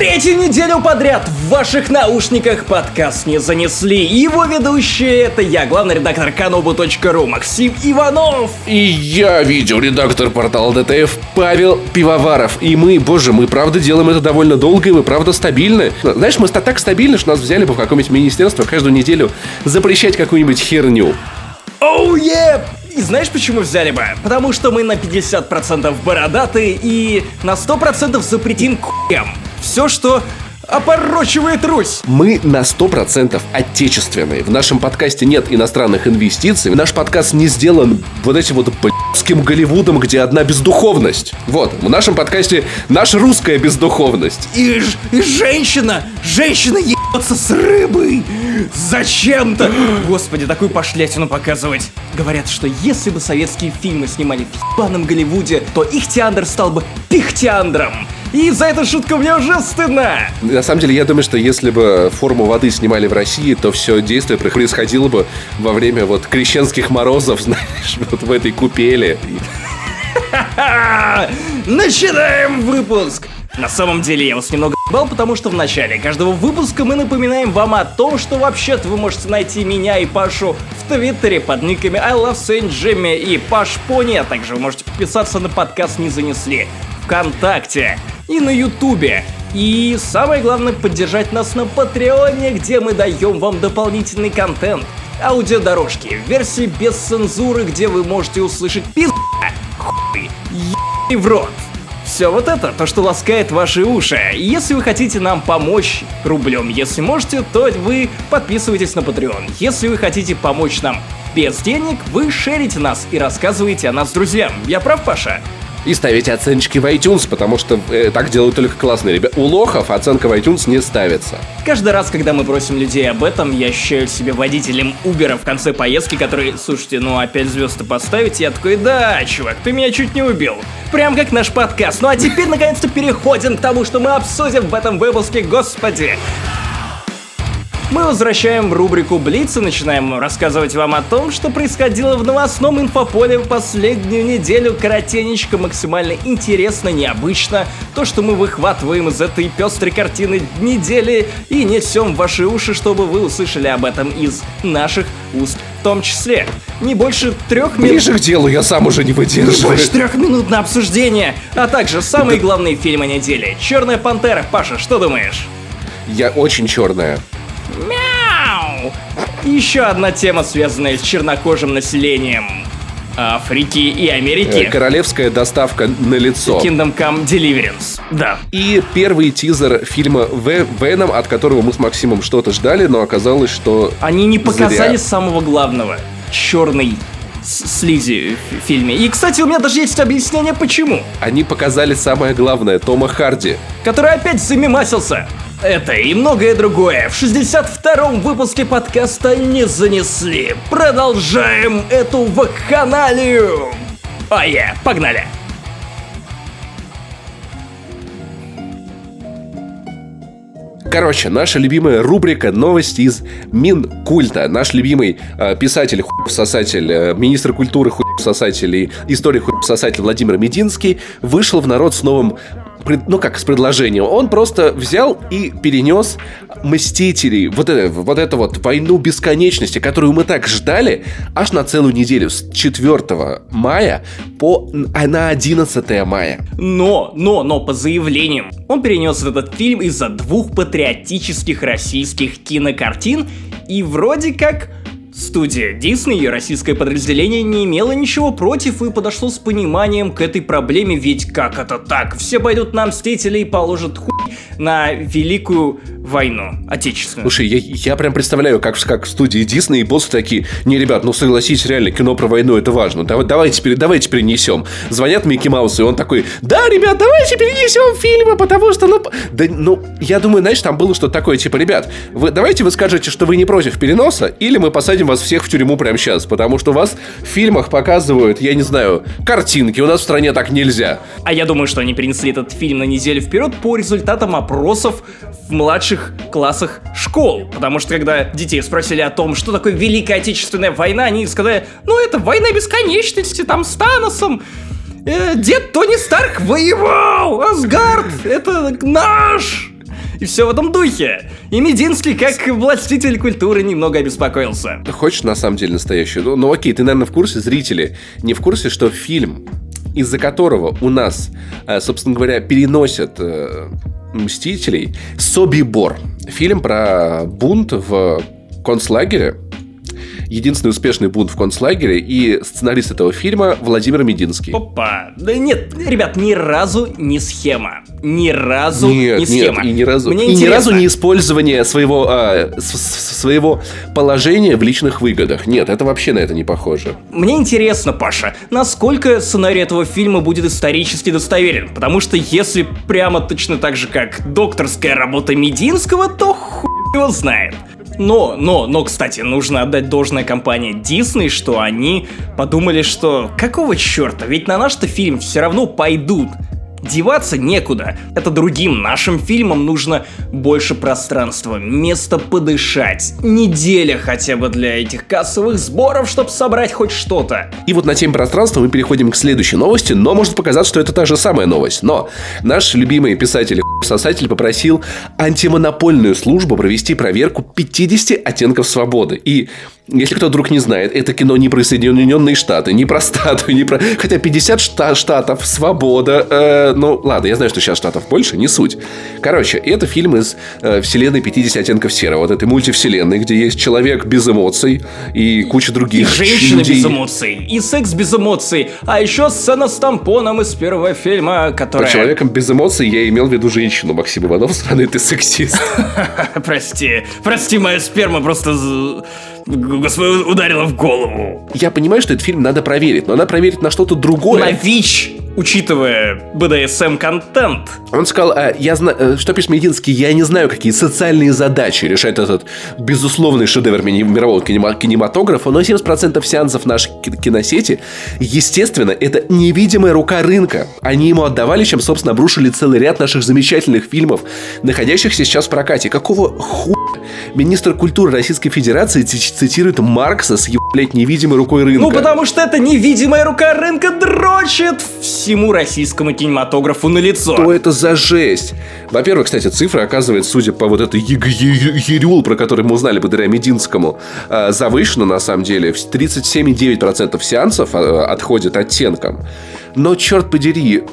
Третью неделю подряд в ваших наушниках подкаст не занесли. Его ведущие это я, главный редактор kanobu.ru Максим Иванов. И я видеоредактор портала ДТФ Павел Пивоваров. И мы, боже, мы правда делаем это довольно долго, и мы правда стабильны. Знаешь, мы так стабильны, что нас взяли бы в какое-нибудь министерство каждую неделю запрещать какую-нибудь херню. Оу, oh, yeah! И знаешь, почему взяли бы? Потому что мы на 50% бородатые и на 100% запретим к***ям. Все, что опорочивает Русь. Мы на 100% отечественные. В нашем подкасте нет иностранных инвестиций. Наш подкаст не сделан вот этим вот блядским Голливудом, где одна бездуховность. Вот, в нашем подкасте наша русская бездуховность. И, и женщина, женщина ебется с рыбой. Зачем-то. Господи, такую пошлятину показывать. Говорят, что если бы советские фильмы снимали в ебаном Голливуде, то их теандр стал бы пихтеандром. И за эту шутку мне уже стыдно. На самом деле, я думаю, что если бы форму воды снимали в России, то все действие происходило бы во время вот крещенских морозов, знаешь, вот в этой купели. Начинаем выпуск! На самом деле я вас немного бал, потому что в начале каждого выпуска мы напоминаем вам о том, что вообще-то вы можете найти меня и Пашу в Твиттере под никами I Love Saint Jimmy и Паш Пони, а также вы можете подписаться на подкаст «Не занесли» ВКонтакте и на Ютубе. И самое главное поддержать нас на Патреоне, где мы даем вам дополнительный контент. Аудиодорожки, версии без цензуры, где вы можете услышать пизда, хуй, и в рот. Все вот это, то, что ласкает ваши уши. Если вы хотите нам помочь рублем, если можете, то вы подписывайтесь на Patreon. Если вы хотите помочь нам без денег, вы шерите нас и рассказываете о нас друзьям. Я прав, Паша? И ставите оценочки в iTunes, потому что э, так делают только классные ребята. У лохов оценка в iTunes не ставится. Каждый раз, когда мы просим людей об этом, я ощущаю себя водителем Uber в конце поездки, который, слушайте, ну опять звезды поставить, я такой, да, чувак, ты меня чуть не убил. Прям как наш подкаст. Ну а теперь, наконец-то, переходим к тому, что мы обсудим в этом выпуске, господи. Мы возвращаем рубрику Блиц и начинаем рассказывать вам о том, что происходило в новостном инфополе в последнюю неделю. Коротенечко, максимально интересно, необычно. То, что мы выхватываем из этой пестрой картины недели и несем в ваши уши, чтобы вы услышали об этом из наших уст в том числе. Не больше трех минут... Ближе к делу, я сам уже не выдерживаю. Не больше трех минут на обсуждение, а также самые главные фильмы недели. Черная пантера. Паша, что думаешь? Я очень черная. Еще одна тема, связанная с чернокожим населением. Африки и Америки. Э, королевская доставка на лицо. Kingdom Come Deliverance. Да. И первый тизер фильма Веном, от которого мы с Максимом что-то ждали, но оказалось, что... Они не показали зря. самого главного. Черный слизи в фильме. И, кстати, у меня даже есть объяснение, почему. Они показали самое главное, Тома Харди. Который опять замемасился. Это и многое другое в 62-м выпуске подкаста не занесли. Продолжаем эту вакханалию. А я, погнали. Короче, наша любимая рубрика «Новости из Минкульта». Наш любимый э, писатель, хуй-сосатель, э, министр культуры, хуй-сосатель и историк хуй-сосатель Владимир Мединский вышел в народ с новым ну как с предложением, он просто взял и перенес Мстителей, вот это, вот это вот войну бесконечности, которую мы так ждали, аж на целую неделю, с 4 мая по а на 11 мая. Но, но, но, по заявлениям, он перенес этот фильм из-за двух патриотических российских кинокартин, и вроде как Студия Disney и российское подразделение не имело ничего против и подошло с пониманием к этой проблеме, ведь как это так? Все пойдут на Мстители и положат хуй на Великую войну отечественную. Слушай, я, я прям представляю, как, как в студии Дисней и боссы такие, не, ребят, ну согласитесь, реально, кино про войну это важно, давай, давайте, давайте перенесем. Звонят Микки Маус, и он такой, да, ребят, давайте перенесем фильмы, потому что, ну, да, ну, я думаю, знаешь, там было что-то такое, типа, ребят, вы, давайте вы скажете, что вы не против переноса, или мы посадим вас всех в тюрьму прямо сейчас, потому что вас в фильмах показывают, я не знаю, картинки, у нас в стране так нельзя. А я думаю, что они перенесли этот фильм на неделю вперед по результатам опросов в младших классах школ. Потому что когда детей спросили о том, что такое Великая Отечественная война, они сказали, ну это война бесконечности, там с Таносом. Э, дед Тони Старк воевал! Асгард! Это наш! и все в этом духе. И Мединский, как властитель культуры, немного обеспокоился. Хочешь на самом деле настоящую? Ну, ну окей, ты, наверное, в курсе, зрители, не в курсе, что фильм, из-за которого у нас, э, собственно говоря, переносят э, Мстителей, Собибор. Фильм про бунт в концлагере, единственный успешный бунт в концлагере и сценарист этого фильма Владимир Мединский. Опа. Да нет, ребят, ни разу не схема. Ни разу нет, не схема. Нет, и ни разу, Мне и ни разу не использование своего, а, своего положения в личных выгодах. Нет, это вообще на это не похоже. Мне интересно, Паша, насколько сценарий этого фильма будет исторически достоверен. Потому что если прямо точно так же, как докторская работа Мединского, то хуй его знает. Но, но, но, кстати, нужно отдать должное компании Disney, что они подумали, что какого черта, ведь на наш-то фильм все равно пойдут. Деваться некуда. Это другим нашим фильмам нужно больше пространства, место подышать. Неделя хотя бы для этих кассовых сборов, чтобы собрать хоть что-то. И вот на теме пространства мы переходим к следующей новости, но может показаться, что это та же самая новость. Но наш любимый писатель Сосатель попросил антимонопольную службу провести проверку 50 оттенков свободы. И если кто вдруг не знает, это кино не про Соединенные Штаты, не про статую, не про... Хотя 50 штатов, свобода. Э, ну, ладно, я знаю, что сейчас штатов больше, не суть. Короче, это фильм из э, вселенной 50 оттенков серого. Вот этой мультивселенной, где есть человек без эмоций и куча других И женщина людей. без эмоций, и секс без эмоций, а еще сцена с тампоном из первого фильма, которая... По человеком без эмоций я имел в виду женщину, Максим Иванов, страны ты сексист. Прости, прости, моя сперма просто свою ударила в голову. Я понимаю, что этот фильм надо проверить, но надо проверить на что-то другое. На ВИЧ, учитывая BDSM-контент. Он сказал, а, я знаю, э, что пишет Мединский, я не знаю, какие социальные задачи решает этот безусловный шедевр мирового кинематографа, но 70% сеансов нашей киносети, естественно, это невидимая рука рынка. Они ему отдавали, чем, собственно, обрушили целый ряд наших замечательных фильмов, находящихся сейчас в прокате. Какого хуя министр культуры Российской Федерации цитирует Маркса с блядь, невидимой рукой рынка. Ну, потому что эта невидимая рука рынка дрочит всему российскому кинематографу на лицо. Что это за жесть? Во-первых, кстати, цифры, оказывается, судя по вот этой Ерюл, про который мы узнали благодаря Мединскому, а, завышена на самом деле. 37,9% сеансов а, отходит оттенкам. Но, черт подери,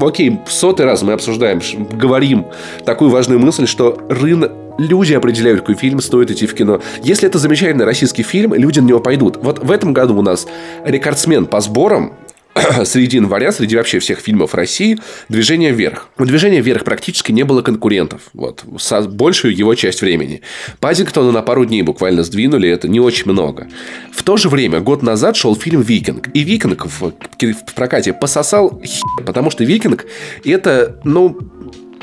окей, сотый раз мы обсуждаем, говорим такую важную мысль, что рынок люди определяют, какой фильм стоит идти в кино. Если это замечательный российский фильм, люди на него пойдут. Вот в этом году у нас рекордсмен по сборам среди января, среди вообще всех фильмов России, «Движение вверх». У «Движения вверх» практически не было конкурентов. Вот, со большую его часть времени. Паддингтона на пару дней буквально сдвинули, это не очень много. В то же время, год назад шел фильм «Викинг». И «Викинг» в, в прокате пососал хер, потому что «Викинг» это, ну,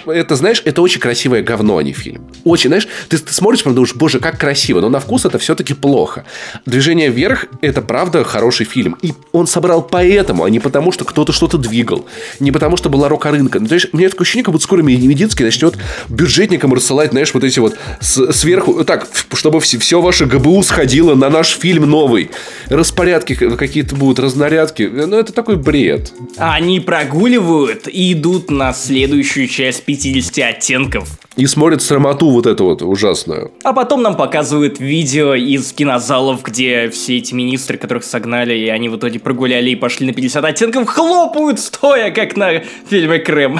это, знаешь, это очень красивое говно, а не фильм. Очень, знаешь, ты, ты смотришь, прям думаешь, боже, как красиво, но на вкус это все-таки плохо. «Движение вверх» — это, правда, хороший фильм. И он собрал поэтому, а не потому, что кто-то что-то двигал. Не потому, что была рока рынка. Ну, то есть, у меня такое ощущение, как будто скоро Мединский начнет бюджетникам рассылать, знаешь, вот эти вот с, сверху... Так, чтобы все, все ваше ГБУ сходило на наш фильм новый. Распорядки какие-то будут, разнарядки. Ну, это такой бред. Они прогуливают и идут на следующую часть 50 оттенков. И смотрят срамоту вот эту вот ужасную. А потом нам показывают видео из кинозалов, где все эти министры, которых согнали, и они в итоге прогуляли и пошли на 50 оттенков, хлопают стоя, как на фильме «Крым».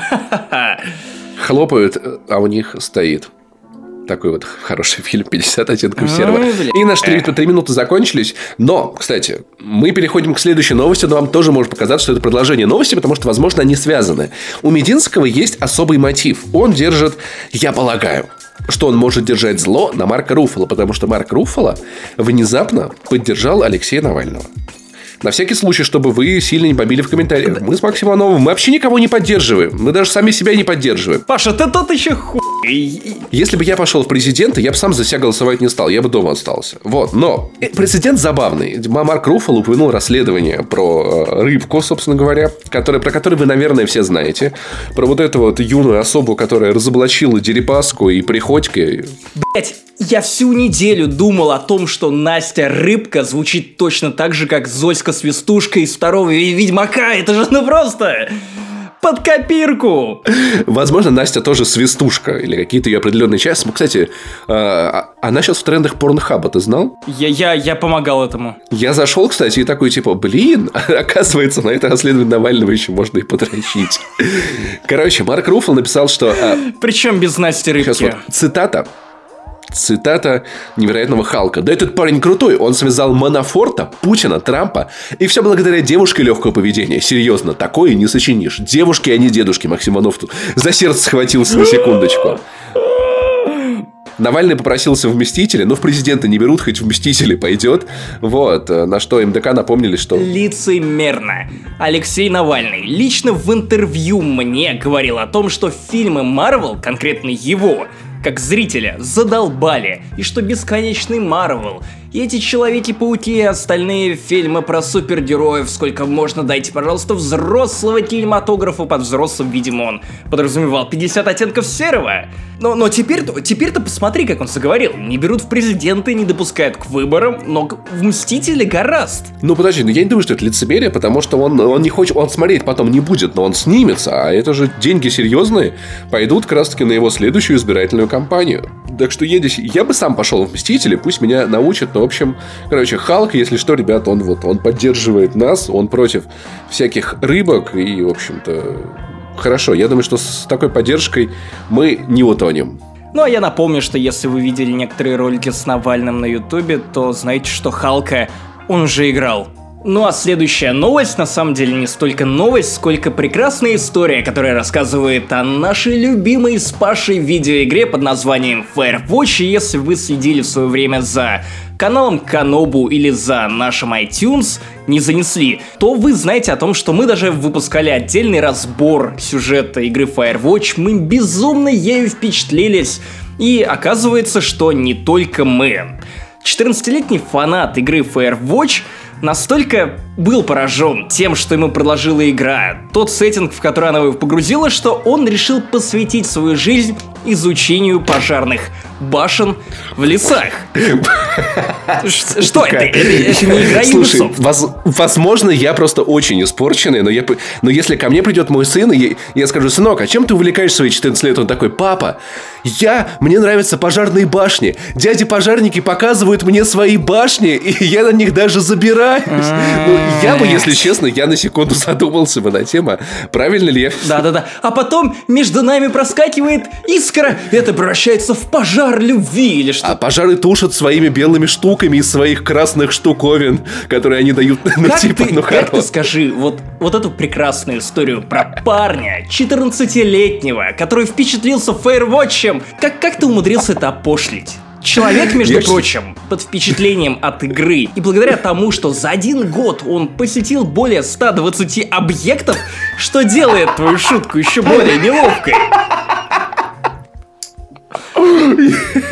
Хлопают, а у них стоит. Такой вот хороший фильм 50 оттенков серого. И наши три, три минуты закончились. Но, кстати, мы переходим к следующей новости, но вам тоже может показаться, что это продолжение новости, потому что, возможно, они связаны. У Мединского есть особый мотив. Он держит, я полагаю, что он может держать зло на Марка Руффало, потому что Марк Руффало внезапно поддержал Алексея Навального. На всякий случай, чтобы вы сильно не побили в комментариях. Мы с Максимом Ивановым, мы вообще никого не поддерживаем. Мы даже сами себя не поддерживаем. Паша, ты тот еще хуй. Если бы я пошел в президенты, я бы сам за себя голосовать не стал. Я бы дома остался. Вот. Но э, президент забавный. Марк Руффало упомянул расследование про э, рыбку, собственно говоря, которое, про которое вы, наверное, все знаете. Про вот эту вот юную особу, которая разоблачила Дерипаску и Приходько. Блять, я всю неделю думал о том, что Настя Рыбка звучит точно так же, как Зоська Свистушка из второго Ведьмака. Это же ну просто... под копирку. Возможно, Настя тоже свистушка или какие-то ее определенные части. Кстати, а, она сейчас в трендах порнхаба, ты знал? Я, я, я помогал этому. Я зашел, кстати, и такой, типа, блин, оказывается, на это расследование Навального еще можно и подрочить. Короче, Марк Руфл написал, что... А, Причем без Насти Рыбки. Вот, цитата. Цитата невероятного Халка. Да этот парень крутой, он связал Манафорта, Путина, Трампа. И все благодаря девушке легкого поведения. Серьезно, такое не сочинишь. Девушки, а не дедушки. Максим Иванов тут за сердце схватился на секундочку. Навальный попросился в Мстители, но в президента не берут, хоть в Мстители пойдет. Вот, на что МДК напомнили, что... Лицемерно. Алексей Навальный лично в интервью мне говорил о том, что фильмы Марвел, конкретно его, как зрителя, задолбали, и что бесконечный Марвел и эти Человеки-пауки и остальные фильмы про супергероев, сколько можно, дайте, пожалуйста, взрослого кинематографа под взрослым, видимо, он подразумевал 50 оттенков серого. Но, но теперь, теперь-то посмотри, как он заговорил. Не берут в президенты, не допускают к выборам, но в Мстители гораст. Ну подожди, ну я не думаю, что это лицемерие, потому что он, он не хочет, он смотреть потом не будет, но он снимется, а это же деньги серьезные, пойдут как раз таки на его следующую избирательную кампанию. Так что едешь, я бы сам пошел в Мстители, пусть меня научат, но общем, короче, Халк, если что, ребят, он вот, он поддерживает нас, он против всяких рыбок и, в общем-то, хорошо. Я думаю, что с такой поддержкой мы не утонем. Ну а я напомню, что если вы видели некоторые ролики с Навальным на Ютубе, то знаете, что Халка он уже играл. Ну а следующая новость на самом деле не столько новость, сколько прекрасная история, которая рассказывает о нашей любимой с Пашей видеоигре под названием Firewatch. И если вы следили в свое время за каналом Канобу или за нашим iTunes не занесли, то вы знаете о том, что мы даже выпускали отдельный разбор сюжета игры Firewatch, мы безумно ею впечатлились, и оказывается, что не только мы. 14-летний фанат игры Firewatch настолько был поражен тем, что ему предложила игра, тот сеттинг, в который она его погрузила, что он решил посвятить свою жизнь изучению пожарных башен в лесах. Что это? Это не игра Слушай, возможно, я просто очень испорченный, но, я, но если ко мне придет мой сын, и я скажу, сынок, а чем ты увлекаешь свои 14 лет? Он такой, папа, я, мне нравятся пожарные башни. Дяди-пожарники показывают мне свои башни, и я на них даже забираюсь. Ну, я бы, если честно, я на секунду задумался бы на тему, правильно ли я... Да-да-да. А потом между нами проскакивает искра, это превращается в пожар любви или что. А пожары тушат своими белыми штуками из своих красных штуковин, которые они дают, ну, как типа, ты, ну, Как ты скажи, вот, вот эту прекрасную историю про парня, 14-летнего, который впечатлился Firewatch, как, как ты умудрился это опошлить? Человек, между прочим, под впечатлением от игры. И благодаря тому, что за один год он посетил более 120 объектов, что делает твою шутку еще более неловкой.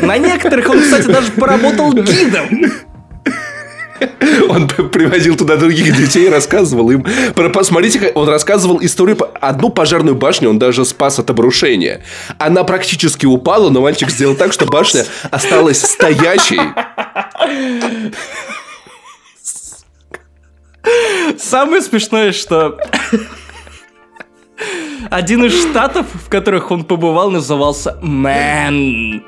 На некоторых он, кстати, даже поработал гидом. Он привозил туда других детей, рассказывал им. Посмотрите, он рассказывал историю. Одну пожарную башню он даже спас от обрушения. Она практически упала, но мальчик сделал так, что башня осталась стоящей. Самое смешное, что один из штатов, в которых он побывал, назывался Мэн.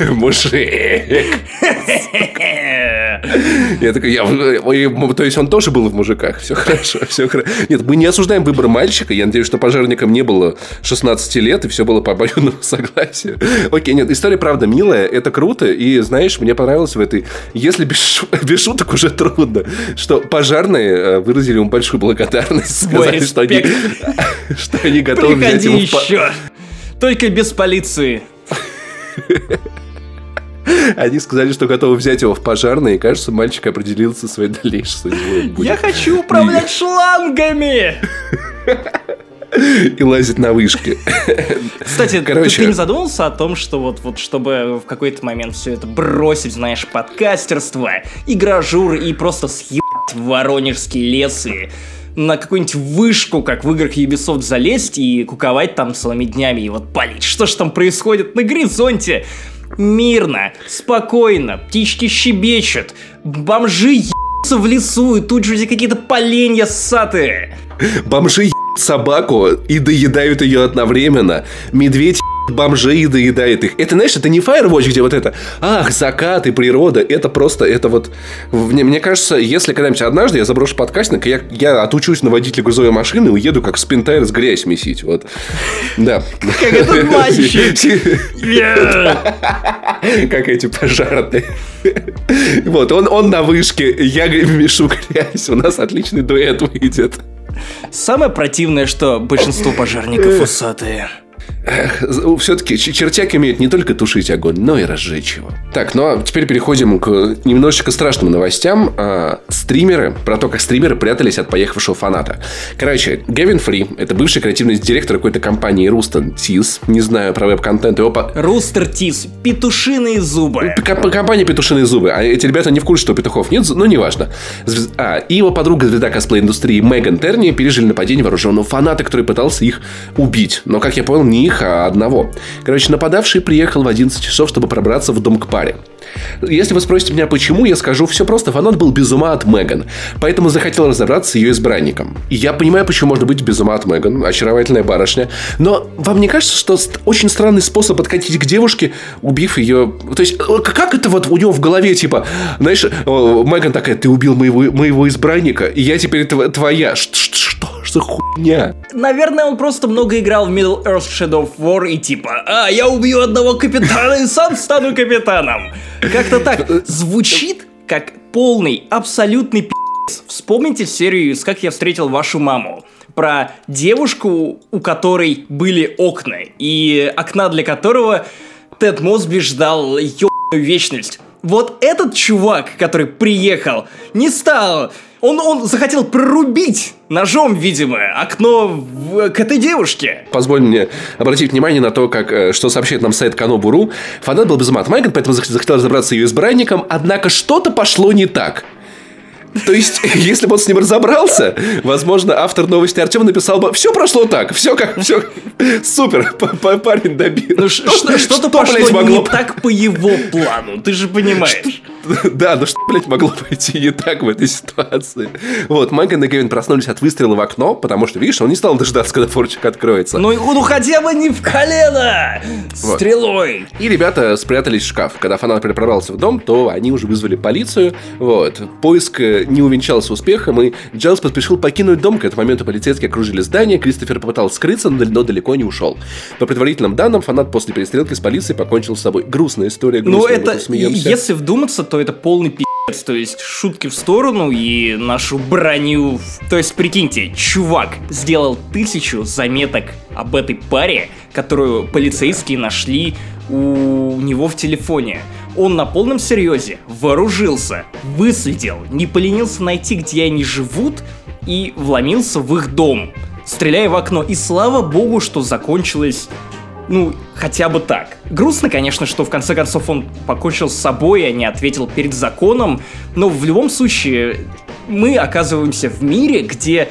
Мужик. Я такой, я, то есть он тоже был в мужиках, все хорошо, все хорошо. Нет, мы не осуждаем выбор мальчика, я надеюсь, что пожарникам не было 16 лет, и все было по обоюдному согласию. Окей, нет, история правда милая, это круто, и знаешь, мне понравилось в этой, если без, без шуток уже трудно, что пожарные э, выразили ему большую благодарность, сказали, что они, что они готовы Приходи взять его еще. В... Только без полиции. Они сказали, что готовы взять его в пожарные, и кажется, мальчик определился своей дальнейшей судьбой. Я хочу управлять шлангами! И лазить на вышке. Кстати, Короче... ты, ты не задумался о том, что вот, вот чтобы в какой-то момент все это бросить, знаешь, подкастерство, игражур и просто съебать в Воронежский лес и на какую-нибудь вышку, как в играх Ubisoft, залезть и куковать там целыми днями и вот палить. Что ж там происходит на горизонте? Мирно, спокойно, птички щебечут, бомжи ебутся в лесу, и тут же какие-то поленья ссатые. Бомжи собаку и доедают ее одновременно. Медведь бомжей доедает их. Это, знаешь, это не Firewatch, где вот это, ах, закат и природа. Это просто, это вот... Мне, мне кажется, если когда-нибудь однажды я заброшу подкастинг, я, я отучусь на водителя грузовой машины и уеду как спинтайр с грязь месить. Вот. Да. Как этот мальчик. Как эти пожарные. Вот, он, он на вышке, я мешу грязь. У нас отличный дуэт выйдет. Самое противное, что большинство пожарников усатые. Все-таки чертяк имеет не только тушить огонь, но и разжечь его. Так, ну а теперь переходим к немножечко страшным новостям. А, стримеры, про то, как стримеры прятались от поехавшего фаната. Короче, Гевин Фри, это бывший креативный директор какой-то компании Рустон Тиз, не знаю про веб-контент. Его по... Рустер Тиз, петушиные зубы. Компания Петушиные зубы. А эти ребята не в курсе, что петухов нет, но неважно. А, и его подруга, звезда косплей-индустрии Меган Терни пережили нападение вооруженного фаната, который пытался их убить. Но, как я понял, не их, а одного. Короче, нападавший приехал в 11 часов, чтобы пробраться в дом к паре. Если вы спросите меня, почему, я скажу, все просто, фанат был без ума от Меган, поэтому захотел разобраться с ее избранником. Я понимаю, почему можно быть без ума от Меган, очаровательная барышня, но вам не кажется, что очень странный способ подкатить к девушке, убив ее... То есть, как это вот у него в голове, типа, знаешь, Меган такая, ты убил моего, моего избранника, и я теперь твоя. Что, что за хуйня? Наверное, он просто много играл в Middle Earth Shadow of War и типа, а, я убью одного капитана и сам стану капитаном. Как-то так. Звучит как полный, абсолютный пи***ц. Вспомните серию из «Как я встретил вашу маму» про девушку, у которой были окна, и окна для которого Тед Мосби ждал ебаную вечность. Вот этот чувак, который приехал, не стал он, он захотел прорубить ножом, видимо, окно в, к этой девушке. Позволь мне обратить внимание на то, как, э, что сообщает нам сайт Канобуру. Фанат был без ума от Майган, поэтому захотел разобраться с ее избранником, однако что-то пошло не так. То есть, если бы он с ним разобрался, возможно, автор новости Артем написал бы, все прошло так, все как, все супер, парень добил. Ну, что-то пошло не так по его плану, ты же понимаешь. Да, ну что, блядь, могло пойти не так в этой ситуации? Вот, Меган и Кевин проснулись от выстрела в окно, потому что, видишь, он не стал дождаться, когда форчик откроется. Ну, ну хотя бы не в колено! Вот. Стрелой! И ребята спрятались в шкаф. Когда фанат прорвался в дом, то они уже вызвали полицию. Вот. Поиск э, не увенчался успехом, и Джайлз поспешил покинуть дом. К этому моменту полицейские окружили здание, Кристофер попытался скрыться, но далеко не ушел. По предварительным данным, фанат после перестрелки с полицией покончил с собой. Грустная история, грустная, Ну, это, если вдуматься, то это полный пи***ц, то есть шутки в сторону и нашу броню. То есть, прикиньте, чувак сделал тысячу заметок об этой паре, которую полицейские нашли у него в телефоне. Он на полном серьезе вооружился, выследил, не поленился найти, где они живут, и вломился в их дом, стреляя в окно. И слава богу, что закончилось ну, хотя бы так. Грустно, конечно, что в конце концов он покончил с собой, а не ответил перед законом, но в любом случае мы оказываемся в мире, где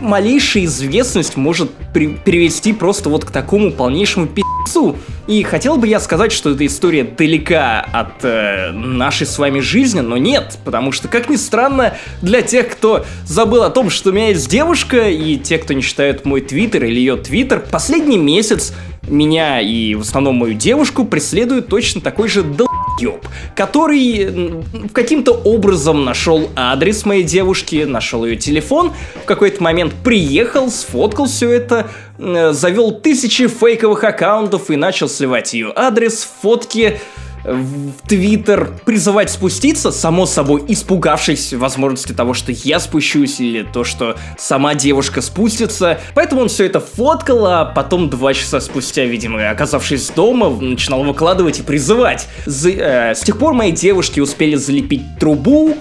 малейшая известность может при- привести просто вот к такому полнейшему пи***цу. И хотел бы я сказать, что эта история далека от э, нашей с вами жизни, но нет, потому что, как ни странно, для тех, кто забыл о том, что у меня есть девушка, и те, кто не считают мой твиттер или ее твиттер, последний месяц меня и в основном мою девушку преследует точно такой же долбёб, который каким-то образом нашел адрес моей девушки, нашел ее телефон, в какой-то момент приехал, сфоткал все это, завел тысячи фейковых аккаунтов и начал сливать ее адрес, фотки, в Твиттер призывать спуститься, само собой испугавшись возможности того, что я спущусь, или то, что сама девушка спустится. Поэтому он все это фоткал, а потом два часа спустя, видимо, оказавшись дома, начинал выкладывать и призывать. За, э, с тех пор мои девушки успели залепить трубу,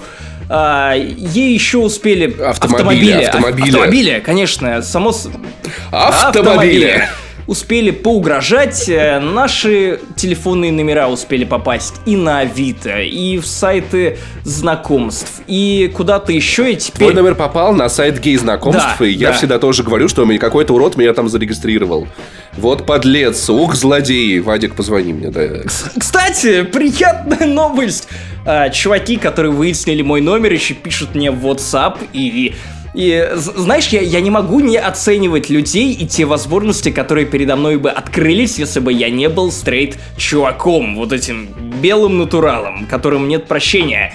а, ей еще успели автомобили, автомобили, автомобили, автомобили конечно, само автомобили. автомобили успели поугрожать, э, наши телефонные номера успели попасть и на Авито, и в сайты знакомств, и куда-то еще, и теперь... Твой номер попал на сайт гей-знакомств, да, и я да. всегда тоже говорю, что какой-то урод меня там зарегистрировал. Вот подлец, ух, злодей. Вадик, позвони мне, да. Кстати, приятная новость. А, чуваки, которые выяснили мой номер, еще пишут мне в WhatsApp и И знаешь, я, я не могу не оценивать людей и те возможности, которые передо мной бы открылись, если бы я не был стрейт чуваком, вот этим белым натуралом, которым нет прощения.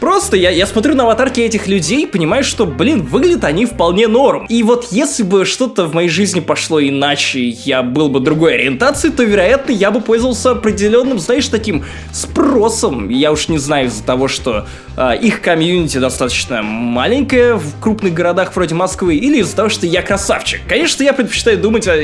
Просто я, я смотрю на аватарки этих людей, понимаю, что, блин, выглядят они вполне норм. И вот если бы что-то в моей жизни пошло иначе, я был бы другой ориентации, то, вероятно, я бы пользовался определенным, знаешь, таким спросом. Я уж не знаю из-за того, что э, их комьюнити достаточно маленькое в крупных городах вроде Москвы, или из-за того, что я красавчик. Конечно, я предпочитаю думать о,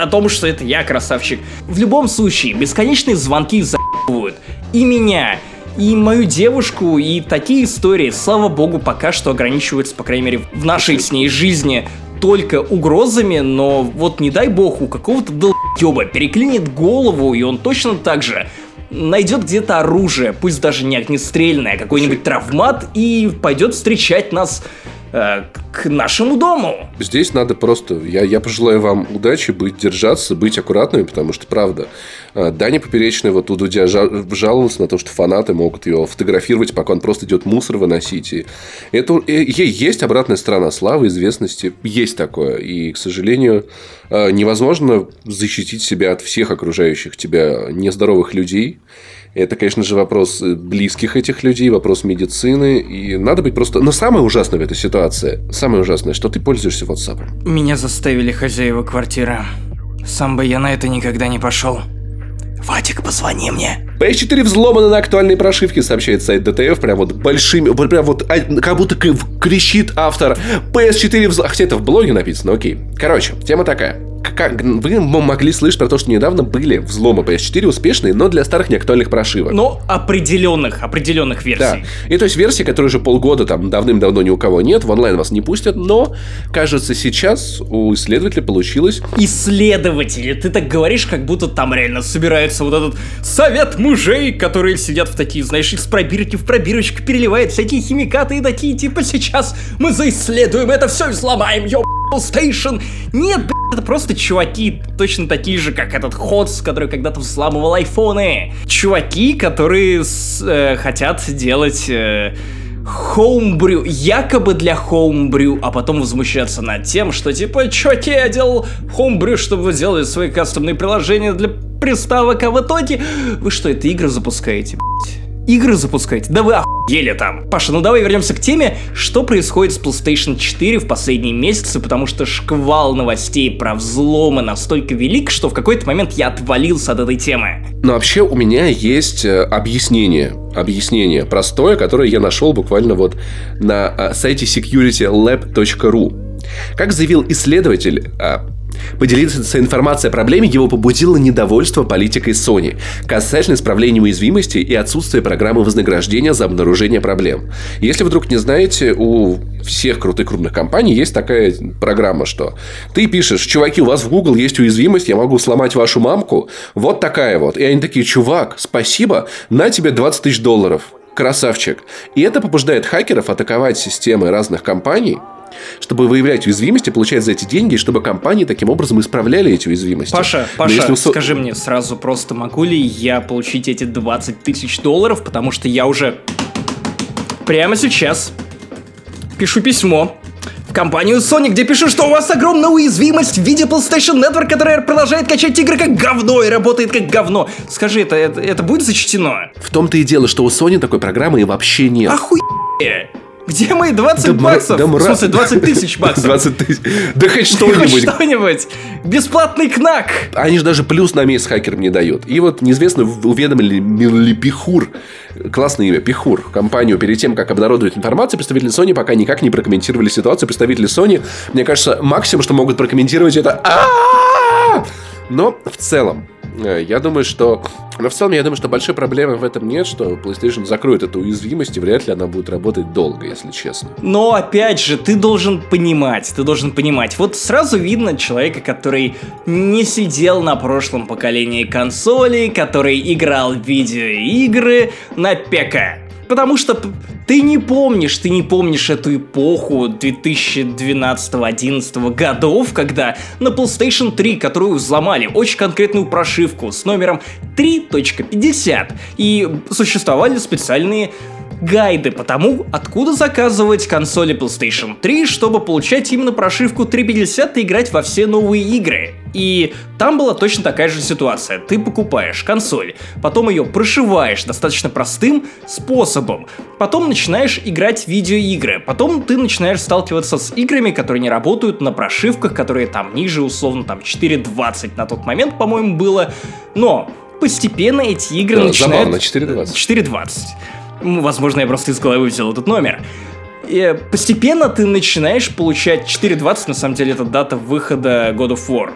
о том, что это я красавчик. В любом случае, бесконечные звонки за***ывают и меня, и мою девушку, и такие истории, слава богу, пока что ограничиваются, по крайней мере, в нашей с ней жизни только угрозами, но вот не дай бог у какого-то долбеба переклинит голову, и он точно так же найдет где-то оружие, пусть даже не огнестрельное, а какой-нибудь травмат, и пойдет встречать нас Э, к нашему дому. Здесь надо просто... Я, я пожелаю вам удачи, быть, держаться, быть аккуратными, потому что, правда, э, Даня Поперечный вот у Дудя жаловался на то, что фанаты могут его фотографировать, пока он просто идет мусор выносить. И это и, есть обратная сторона славы, известности. Есть такое. И, к сожалению, э, невозможно защитить себя от всех окружающих тебя нездоровых людей. Это, конечно же, вопрос э, близких этих людей, вопрос медицины. И надо быть просто... Но самое ужасное в этой ситуации, самое ужасное, что ты пользуешься WhatsApp. Меня заставили хозяева квартиры. Сам бы я на это никогда не пошел. Вадик, позвони мне. PS4 взломана на актуальной прошивке, сообщает сайт DTF, прям вот большими, прям вот, как будто кричит автор. PS4 взломана, хотя это в блоге написано, окей. Короче, тема такая как вы могли слышать про то, что недавно были взломы PS4 успешные, но для старых неактуальных прошивок. Но определенных, определенных версий. Да. И то есть версии, которые уже полгода там давным-давно ни у кого нет, в онлайн вас не пустят, но, кажется, сейчас у исследователя получилось... Исследователи, ты так говоришь, как будто там реально собирается вот этот совет мужей, которые сидят в такие, знаешь, из пробирки в пробирочку переливают всякие химикаты и такие, типа, сейчас мы заисследуем это все и сломаем, ёб Station. Нет, блядь, это просто чуваки, точно такие же, как этот Ходс, который когда-то взламывал айфоны. Чуваки, которые с, э, хотят делать... Э, хоумбрю, якобы для хоумбрю, а потом возмущаться над тем, что типа, чуваки, я делал хоумбрю, чтобы вы делали свои кастомные приложения для приставок, а в итоге вы что, это игры запускаете, блядь? Игры запускать? Да вы охуели там. Паша, ну давай вернемся к теме, что происходит с PlayStation 4 в последние месяцы, потому что шквал новостей про взломы настолько велик, что в какой-то момент я отвалился от этой темы. Ну вообще у меня есть э, объяснение. Объяснение простое, которое я нашел буквально вот на э, сайте securitylab.ru. Как заявил исследователь, а, Поделиться информацией о проблеме его побудило недовольство политикой Sony касательно исправления уязвимости и отсутствия программы вознаграждения за обнаружение проблем. Если вдруг не знаете, у всех крутых крупных компаний есть такая программа, что ты пишешь, чуваки, у вас в Google есть уязвимость, я могу сломать вашу мамку, вот такая вот. И они такие, чувак, спасибо, на тебе 20 тысяч долларов. Красавчик. И это побуждает хакеров атаковать системы разных компаний, чтобы выявлять уязвимости, получать за эти деньги, чтобы компании таким образом исправляли эти уязвимости. Паша, Паша, если... скажи мне сразу просто, могу ли я получить эти 20 тысяч долларов, потому что я уже прямо сейчас пишу письмо в компанию Sony, где пишу, что у вас огромная уязвимость в виде PlayStation Network, которая продолжает качать игры как говно и работает как говно. Скажи, это, это, это будет зачтено? В том-то и дело, что у Sony такой программы и вообще нет. Охуеть! Где мои 20 да баксов? Да, в смысле, 20 тысяч баксов. 20 тысяч. Да хоть что-нибудь. Хоть что-нибудь. Бесплатный кнак. Они же даже плюс на месяц хакерам не дают. И вот неизвестно, уведомили ли Пихур, классное имя, Пихур, компанию перед тем, как обнародовать информацию, представители Sony пока никак не прокомментировали ситуацию. Представители Sony, мне кажется, максимум, что могут прокомментировать, это но в целом, я думаю, что... Но в целом, я думаю, что большой проблемы в этом нет, что PlayStation закроет эту уязвимость, и вряд ли она будет работать долго, если честно. Но, опять же, ты должен понимать, ты должен понимать. Вот сразу видно человека, который не сидел на прошлом поколении консолей, который играл в видеоигры на ПК. Потому что ты не помнишь, ты не помнишь эту эпоху 2012-2011 годов, когда на PlayStation 3, которую взломали, очень конкретную прошивку с номером 3.50, и существовали специальные гайды по тому, откуда заказывать консоли PlayStation 3, чтобы получать именно прошивку 350 и играть во все новые игры. И там была точно такая же ситуация. Ты покупаешь консоль, потом ее прошиваешь достаточно простым способом, потом начинаешь играть в видеоигры, потом ты начинаешь сталкиваться с играми, которые не работают на прошивках, которые там ниже, условно, там 4.20 на тот момент, по-моему, было. Но постепенно эти игры да, начинают... Забавно, 4.20. 4.20. Возможно, я просто из головы взял этот номер. И постепенно ты начинаешь получать 4.20, на самом деле это дата выхода God of War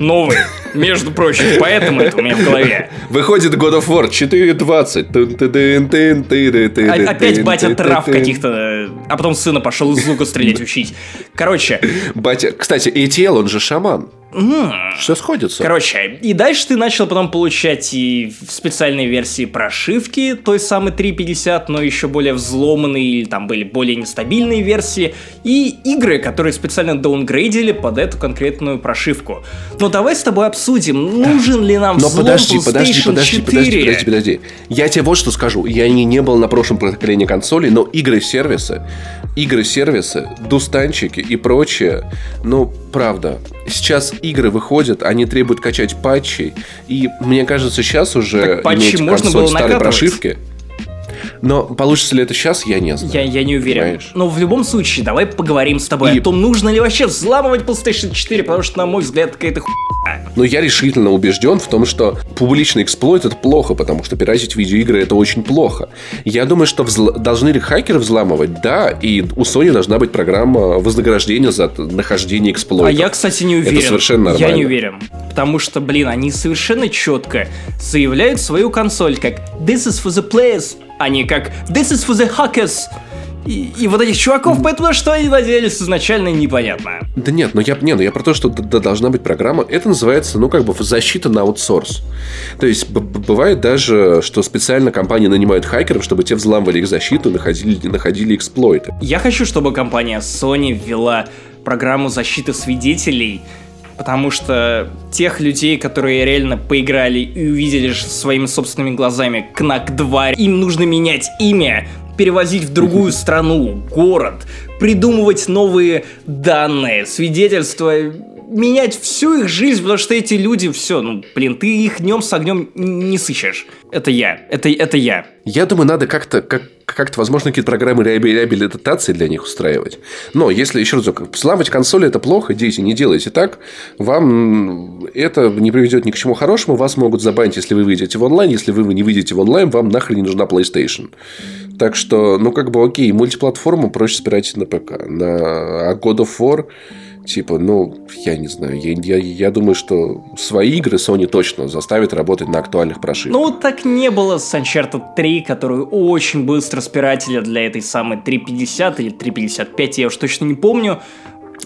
новый, между прочим, поэтому это у меня в голове. Выходит God of War 4.20. Опять батя трав каких-то, а потом сына пошел из лука стрелять учить. Короче. Батя, кстати, ATL, он же шаман. Mm. Все сходится. Короче, и дальше ты начал потом получать и специальные версии прошивки той самой 3.50, но еще более взломанные или там были более нестабильные версии, и игры, которые специально даунгрейдили под эту конкретную прошивку. Но давай с тобой обсудим, нужен ли нам но взлом подожди, PlayStation подожди, подожди, 4. Подожди, подожди, подожди. Я тебе вот что скажу. Я не, не был на прошлом поколении консоли, но игры-сервисы, игры-сервисы, дустанчики и прочее, ну, правда, сейчас игры выходят, они требуют качать патчи, и мне кажется, сейчас уже так патчи иметь можно было старой прошивки. Но получится ли это сейчас, я не знаю. Я, я не уверен. Понимаешь? Но в любом случае, давай поговорим с тобой и... о том, нужно ли вообще взламывать PlayStation 4, потому что, на мой взгляд, какая-то хуйня. Но я решительно убежден в том, что публичный эксплойт это плохо, потому что пиратить видеоигры это очень плохо. Я думаю, что взл... должны ли хакеры взламывать? Да, и у Sony должна быть программа вознаграждения за нахождение эксплойта. А я, кстати, не уверен. Это совершенно нормально. Я не уверен. Потому что, блин, они совершенно четко заявляют свою консоль как «This is for the players», а не как «This is for the hackers». И, и вот этих чуваков, поэтому что они надеялись изначально непонятно. Да нет, ну я, не, ну я про то, что да, должна быть программа. Это называется, ну как бы защита на аутсорс. То есть бывает даже, что специально компании нанимают хакеров, чтобы те взламывали их защиту, находили, находили эксплойты. Я хочу, чтобы компания Sony ввела программу защиты свидетелей, потому что тех людей, которые реально поиграли и увидели своими собственными глазами Кнак 2, им нужно менять имя, перевозить в другую страну, город, придумывать новые данные, свидетельства, менять всю их жизнь, потому что эти люди, все, ну, блин, ты их днем с огнем не сыщешь. Это я, это, это я. Я думаю, надо как-то, как, как-то, возможно, какие-то программы реабилитации для них устраивать. Но если, еще раз, взламывать консоли это плохо, дети, не делайте так. Вам это не приведет ни к чему хорошему. Вас могут забанить, если вы выйдете в онлайн. Если вы не выйдете в онлайн, вам нахрен не нужна PlayStation. Так что, ну, как бы, окей, мультиплатформу проще спирать на ПК. На God of War Типа, ну, я не знаю. Я, я, я думаю, что свои игры Sony точно заставит работать на актуальных прошивках. Ну, так не было с Uncharted 3, которую очень быстро спиратели для этой самой 350 или 355, я уж точно не помню.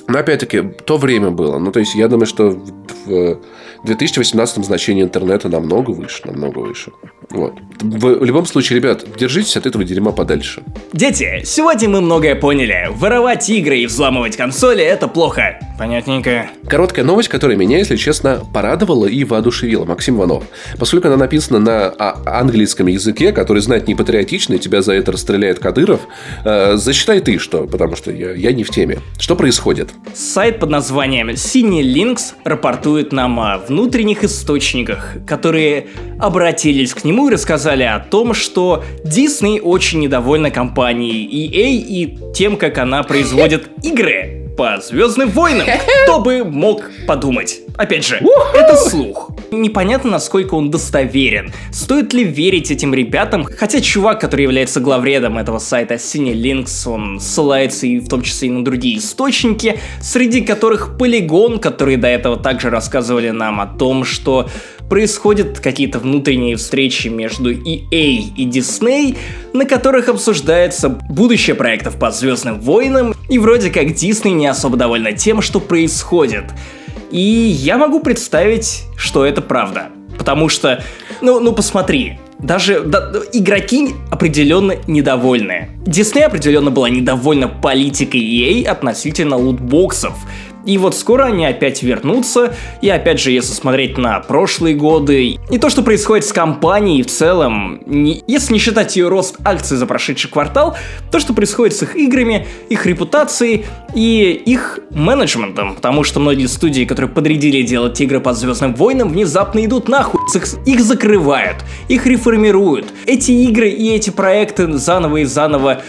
Но опять-таки, то время было. Ну, то есть, я думаю, что в 2018 значение интернета намного выше, намного выше. Вот. В любом случае, ребят, держитесь от этого дерьма подальше. Дети, сегодня мы многое поняли. Воровать игры и взламывать консоли – это плохо. Понятненько. Короткая новость, которая меня, если честно, порадовала и воодушевила. Максим Иванов. Поскольку она написана на а, английском языке, который знать не патриотично, и тебя за это расстреляет Кадыров, э, зачитай ты что, потому что я, я не в теме. Что происходит? Сайт под названием Синий Links рапортует нам о внутренних источниках, которые обратились к нему и рассказали о том, что Disney очень недовольна компанией EA и тем, как она производит игры по Звездным войнам. Кто бы мог подумать? Опять же, это слух. Непонятно, насколько он достоверен. Стоит ли верить этим ребятам? Хотя чувак, который является главредом этого сайта Cinelинks, он ссылается и в том числе и на другие источники, среди которых Полигон, которые до этого также рассказывали нам о том, что происходят какие-то внутренние встречи между EA и Disney, на которых обсуждается будущее проектов по Звездным войнам, и вроде как Disney не особо довольна тем, что происходит. И я могу представить, что это правда. Потому что, ну, ну посмотри, даже да, игроки определенно недовольны. Disney определенно была недовольна политикой EA относительно лутбоксов. И вот скоро они опять вернутся, и опять же, если смотреть на прошлые годы, и то, что происходит с компанией в целом, не, если не считать ее рост акций за прошедший квартал, то, что происходит с их играми, их репутацией и их менеджментом, потому что многие студии, которые подрядили делать игры по Звездным войнам, внезапно идут нахуй, их, их закрывают, их реформируют. Эти игры и эти проекты заново и заново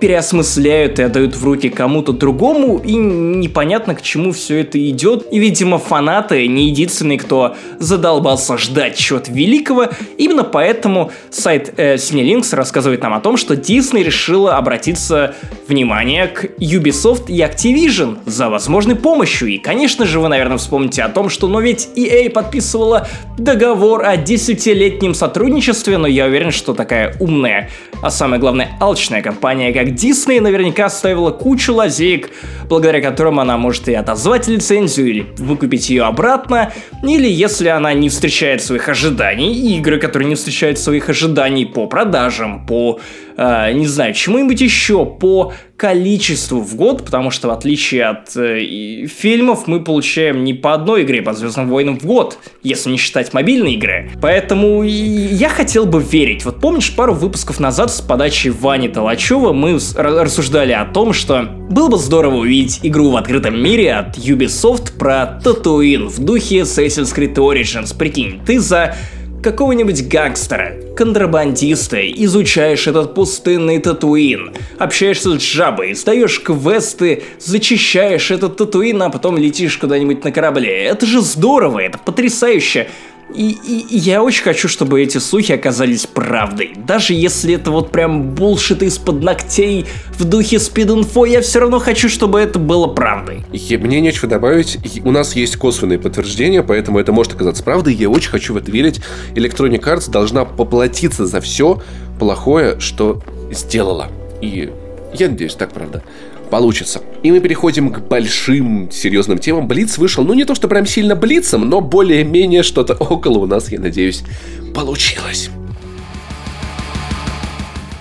переосмысляют и отдают в руки кому-то другому, и непонятно, к чему все это идет. И, видимо, фанаты не единственные, кто задолбался ждать чего-то великого. Именно поэтому сайт э, Cinelinks рассказывает нам о том, что Disney решила обратиться, внимание, к Ubisoft и Activision за возможной помощью. И, конечно же, вы, наверное, вспомните о том, что, но ведь EA подписывала договор о десятилетнем сотрудничестве, но я уверен, что такая умная, а самое главное, алчная компания компания, как Disney, наверняка ставила кучу лазеек, благодаря которым она может и отозвать лицензию, или выкупить ее обратно, или если она не встречает своих ожиданий, игры, которые не встречают своих ожиданий по продажам, по э, не знаю, чему-нибудь еще по количеству в год, потому что в отличие от э, фильмов мы получаем не по одной игре по Звездным войнам в год, если не считать мобильные игры. Поэтому я хотел бы верить. Вот помнишь, пару выпусков назад с подачи Вани Толачева мы рассуждали о том, что было бы здорово увидеть игру в открытом мире от Ubisoft про Татуин в духе Assassin's Creed Origins. Прикинь, ты за какого-нибудь гангстера, контрабандиста, изучаешь этот пустынный татуин, общаешься с жабой, сдаешь квесты, зачищаешь этот татуин, а потом летишь куда-нибудь на корабле. Это же здорово, это потрясающе. И, и, я очень хочу, чтобы эти слухи оказались правдой. Даже если это вот прям булшит из-под ногтей в духе спид-инфо, я все равно хочу, чтобы это было правдой. И мне нечего добавить. У нас есть косвенные подтверждения, поэтому это может оказаться правдой. Я очень хочу в это верить. Electronic Arts должна поплатиться за все плохое, что сделала. И я надеюсь, так правда получится. И мы переходим к большим серьезным темам. Блиц вышел, ну не то что прям сильно блицем, но более-менее что-то около у нас, я надеюсь, получилось.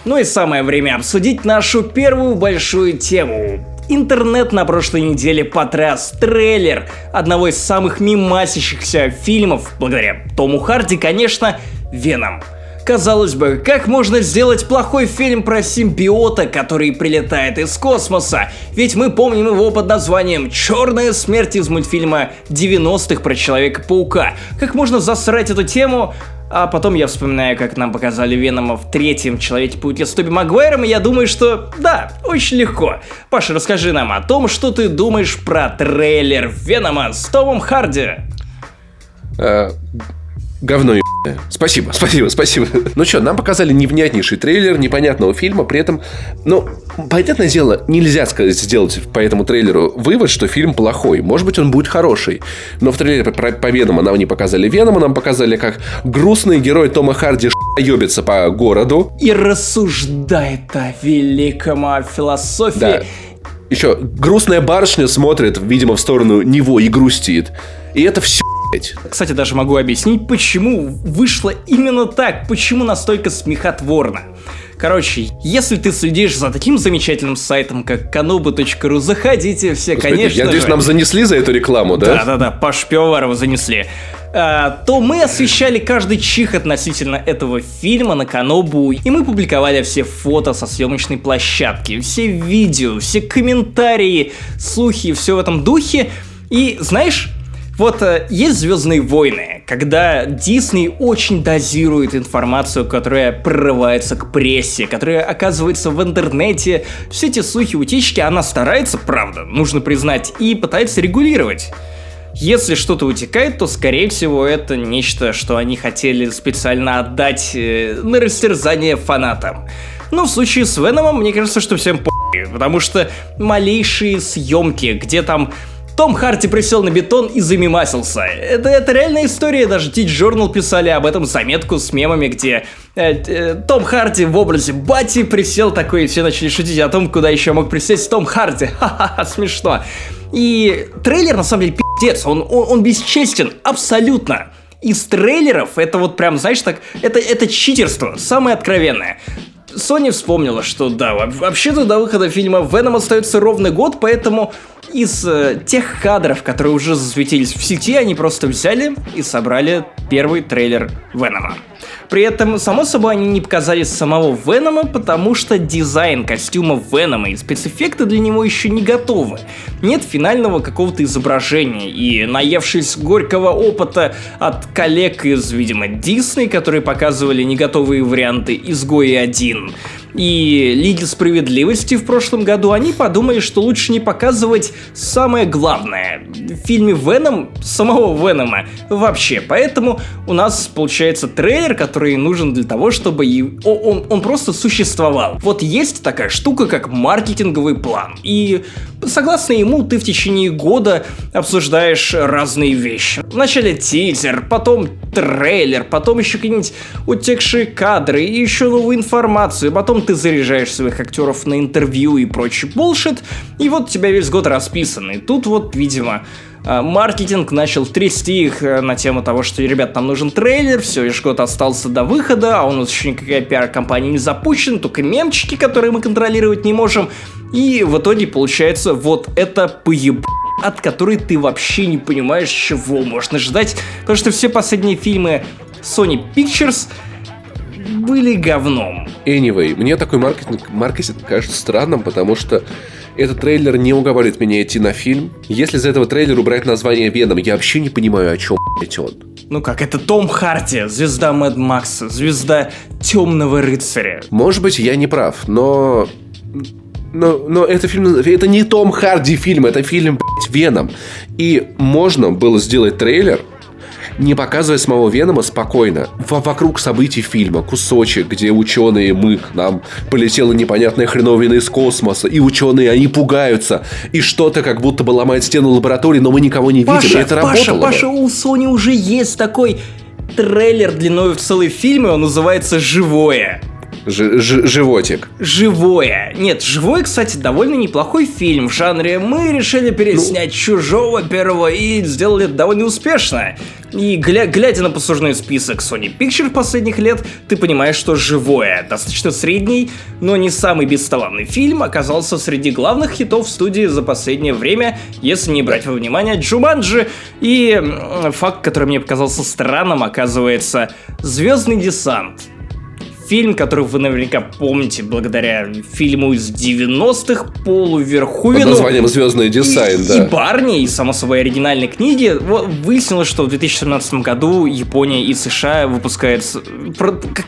Ну и самое время обсудить нашу первую большую тему. Интернет на прошлой неделе потряс трейлер одного из самых мимасящихся фильмов, благодаря Тому Харди, конечно, Веном. Казалось бы, как можно сделать плохой фильм про симбиота, который прилетает из космоса? Ведь мы помним его под названием «Черная смерть» из мультфильма 90-х про Человека-паука. Как можно засрать эту тему? А потом я вспоминаю, как нам показали Венома в третьем Человеке-пауке с Тоби Магуайром, и я думаю, что да, очень легко. Паша, расскажи нам о том, что ты думаешь про трейлер Венома с Томом Харди. Э, говно Спасибо, спасибо, спасибо. Ну что, нам показали невнятнейший трейлер непонятного фильма, при этом, ну, понятное дело, нельзя сказать, сделать по этому трейлеру вывод, что фильм плохой. Может быть, он будет хороший. Но в трейлере по, по Веному нам не показали Венома, нам показали, как грустный герой Тома Харди ебется по городу. И рассуждает о великом, о философии. Да. Еще грустная барышня смотрит, видимо, в сторону него и грустит. И это все кстати, даже могу объяснить, почему вышло именно так, почему настолько смехотворно. Короче, если ты следишь за таким замечательным сайтом, как kanobu.ru, заходите все, Господи, конечно Я надеюсь, же. нам занесли за эту рекламу, да? Да-да-да, Паш Пивоварова занесли. А, то мы освещали каждый чих относительно этого фильма на Канобу, и мы публиковали все фото со съемочной площадки, все видео, все комментарии, слухи, все в этом духе. И знаешь, вот э, есть Звездные войны, когда Дисней очень дозирует информацию, которая прорывается к прессе, которая оказывается в интернете. Все эти слухи, утечки, она старается, правда, нужно признать, и пытается регулировать. Если что-то утекает, то, скорее всего, это нечто, что они хотели специально отдать э, на растерзание фанатам. Но в случае с Веномом, мне кажется, что всем по***, потому что малейшие съемки, где там том Харти присел на бетон и замимасился. Это, это реальная история, даже Тич Journal писали об этом заметку с мемами, где э, э, Том Харди в образе Бати присел такой, и все начали шутить о том, куда еще мог присесть Том Харди. Ха-ха-ха, смешно. И трейлер, на самом деле, пиздец, он, он, он бесчестен, абсолютно из трейлеров это вот прям, знаешь, так, это, это читерство, самое откровенное. Sony вспомнила, что да, вообще-то до выхода фильма Venom остается ровно год, поэтому из э, тех кадров, которые уже засветились в сети, они просто взяли и собрали первый трейлер Венома. При этом, само собой, они не показали самого Венома, потому что дизайн костюма Венома и спецэффекты для него еще не готовы. Нет финального какого-то изображения, и наевшись горького опыта от коллег из, видимо, Дисней, которые показывали не готовые варианты «Изгои 1», и Лиги Справедливости в прошлом году, они подумали, что лучше не показывать самое главное в фильме Веном, самого Венома вообще. Поэтому у нас получается трейлер, который нужен для того, чтобы и... он, он просто существовал. Вот есть такая штука, как маркетинговый план. И согласно ему, ты в течение года обсуждаешь разные вещи. Вначале тизер, потом трейлер, потом еще какие-нибудь утекшие кадры, и еще новую информацию, потом ты заряжаешь своих актеров на интервью и прочий булшит, и вот у тебя весь год расписан. И тут вот, видимо, маркетинг начал трясти их э, на тему того, что, ребят, нам нужен трейлер, все, лишь год остался до выхода, а у нас еще никакая пиар-компания не запущена, только мемчики, которые мы контролировать не можем. И в итоге получается вот это поеб от которой ты вообще не понимаешь, чего можно ждать, потому что все последние фильмы Sony Pictures были говном. Anyway, мне такой маркетинг, маркетинг кажется странным, потому что этот трейлер не уговаривает меня идти на фильм. Если из этого трейлера убрать название Веном, я вообще не понимаю, о чем блядь, он. Ну как, это Том Харди, звезда Мэд Макса, звезда Темного Рыцаря. Может быть, я не прав, но но, но это фильм, это не Том Харди фильм, это фильм, блядь, Веном. И можно было сделать трейлер, не показывая самого Венома спокойно. Вокруг событий фильма, кусочек, где ученые, мы, нам полетела непонятная хреновина из космоса, и ученые, они пугаются, и что-то как будто бы ломает стену лаборатории, но мы никого не Паша, видим, и это Паша, работало. Паша, у Sony уже есть такой трейлер длиной в целый фильм, и он называется «Живое». Ж- ж- животик. Живое. Нет, Живой, кстати, довольно неплохой фильм в жанре «Мы решили переснять ну... Чужого первого и сделали это довольно успешно». И гля- глядя на послужной список Sony Pictures последних лет, ты понимаешь, что «Живое» достаточно средний, но не самый бесталанный фильм оказался среди главных хитов студии за последнее время, если не брать во внимание Джуманджи. И факт, который мне показался странным, оказывается «Звездный десант» фильм, который вы наверняка помните благодаря фильму из 90-х Полу Верховину. Под названием «Звездный дизайн», и, да. И Барни, и, само собой, оригинальной книги. Вот, выяснилось, что в 2017 году Япония и США выпускают...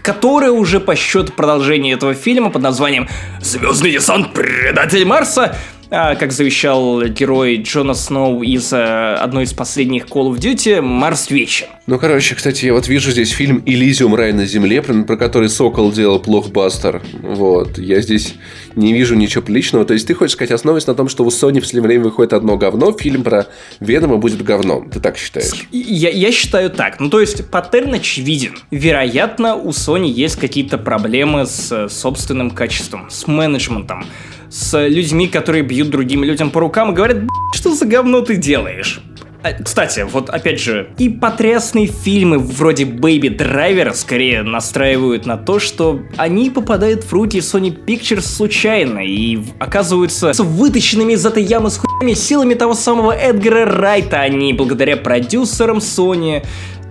Которое уже по счету продолжение этого фильма под названием «Звездный десант. Предатель Марса» как завещал герой Джона Сноу из э, одной из последних Call of Duty, Марс вечен. Ну, короче, кстати, я вот вижу здесь фильм «Элизиум. Рай на земле», про, который Сокол делал плохбастер. Вот. Я здесь не вижу ничего приличного. То есть ты хочешь сказать, основываясь на том, что у Sony в последнее время выходит одно говно, фильм про Венома будет говном. Ты так считаешь? Я, я считаю так. Ну, то есть, паттерн очевиден. Вероятно, у Sony есть какие-то проблемы с э, собственным качеством, с менеджментом с людьми, которые бьют другим людям по рукам и говорят, что за говно ты делаешь? А, кстати, вот опять же, и потрясные фильмы вроде Baby Driver скорее настраивают на то, что они попадают в руки Sony Pictures случайно и оказываются вытащенными из этой ямы с хуями силами того самого Эдгара Райта, а не благодаря продюсерам Sony,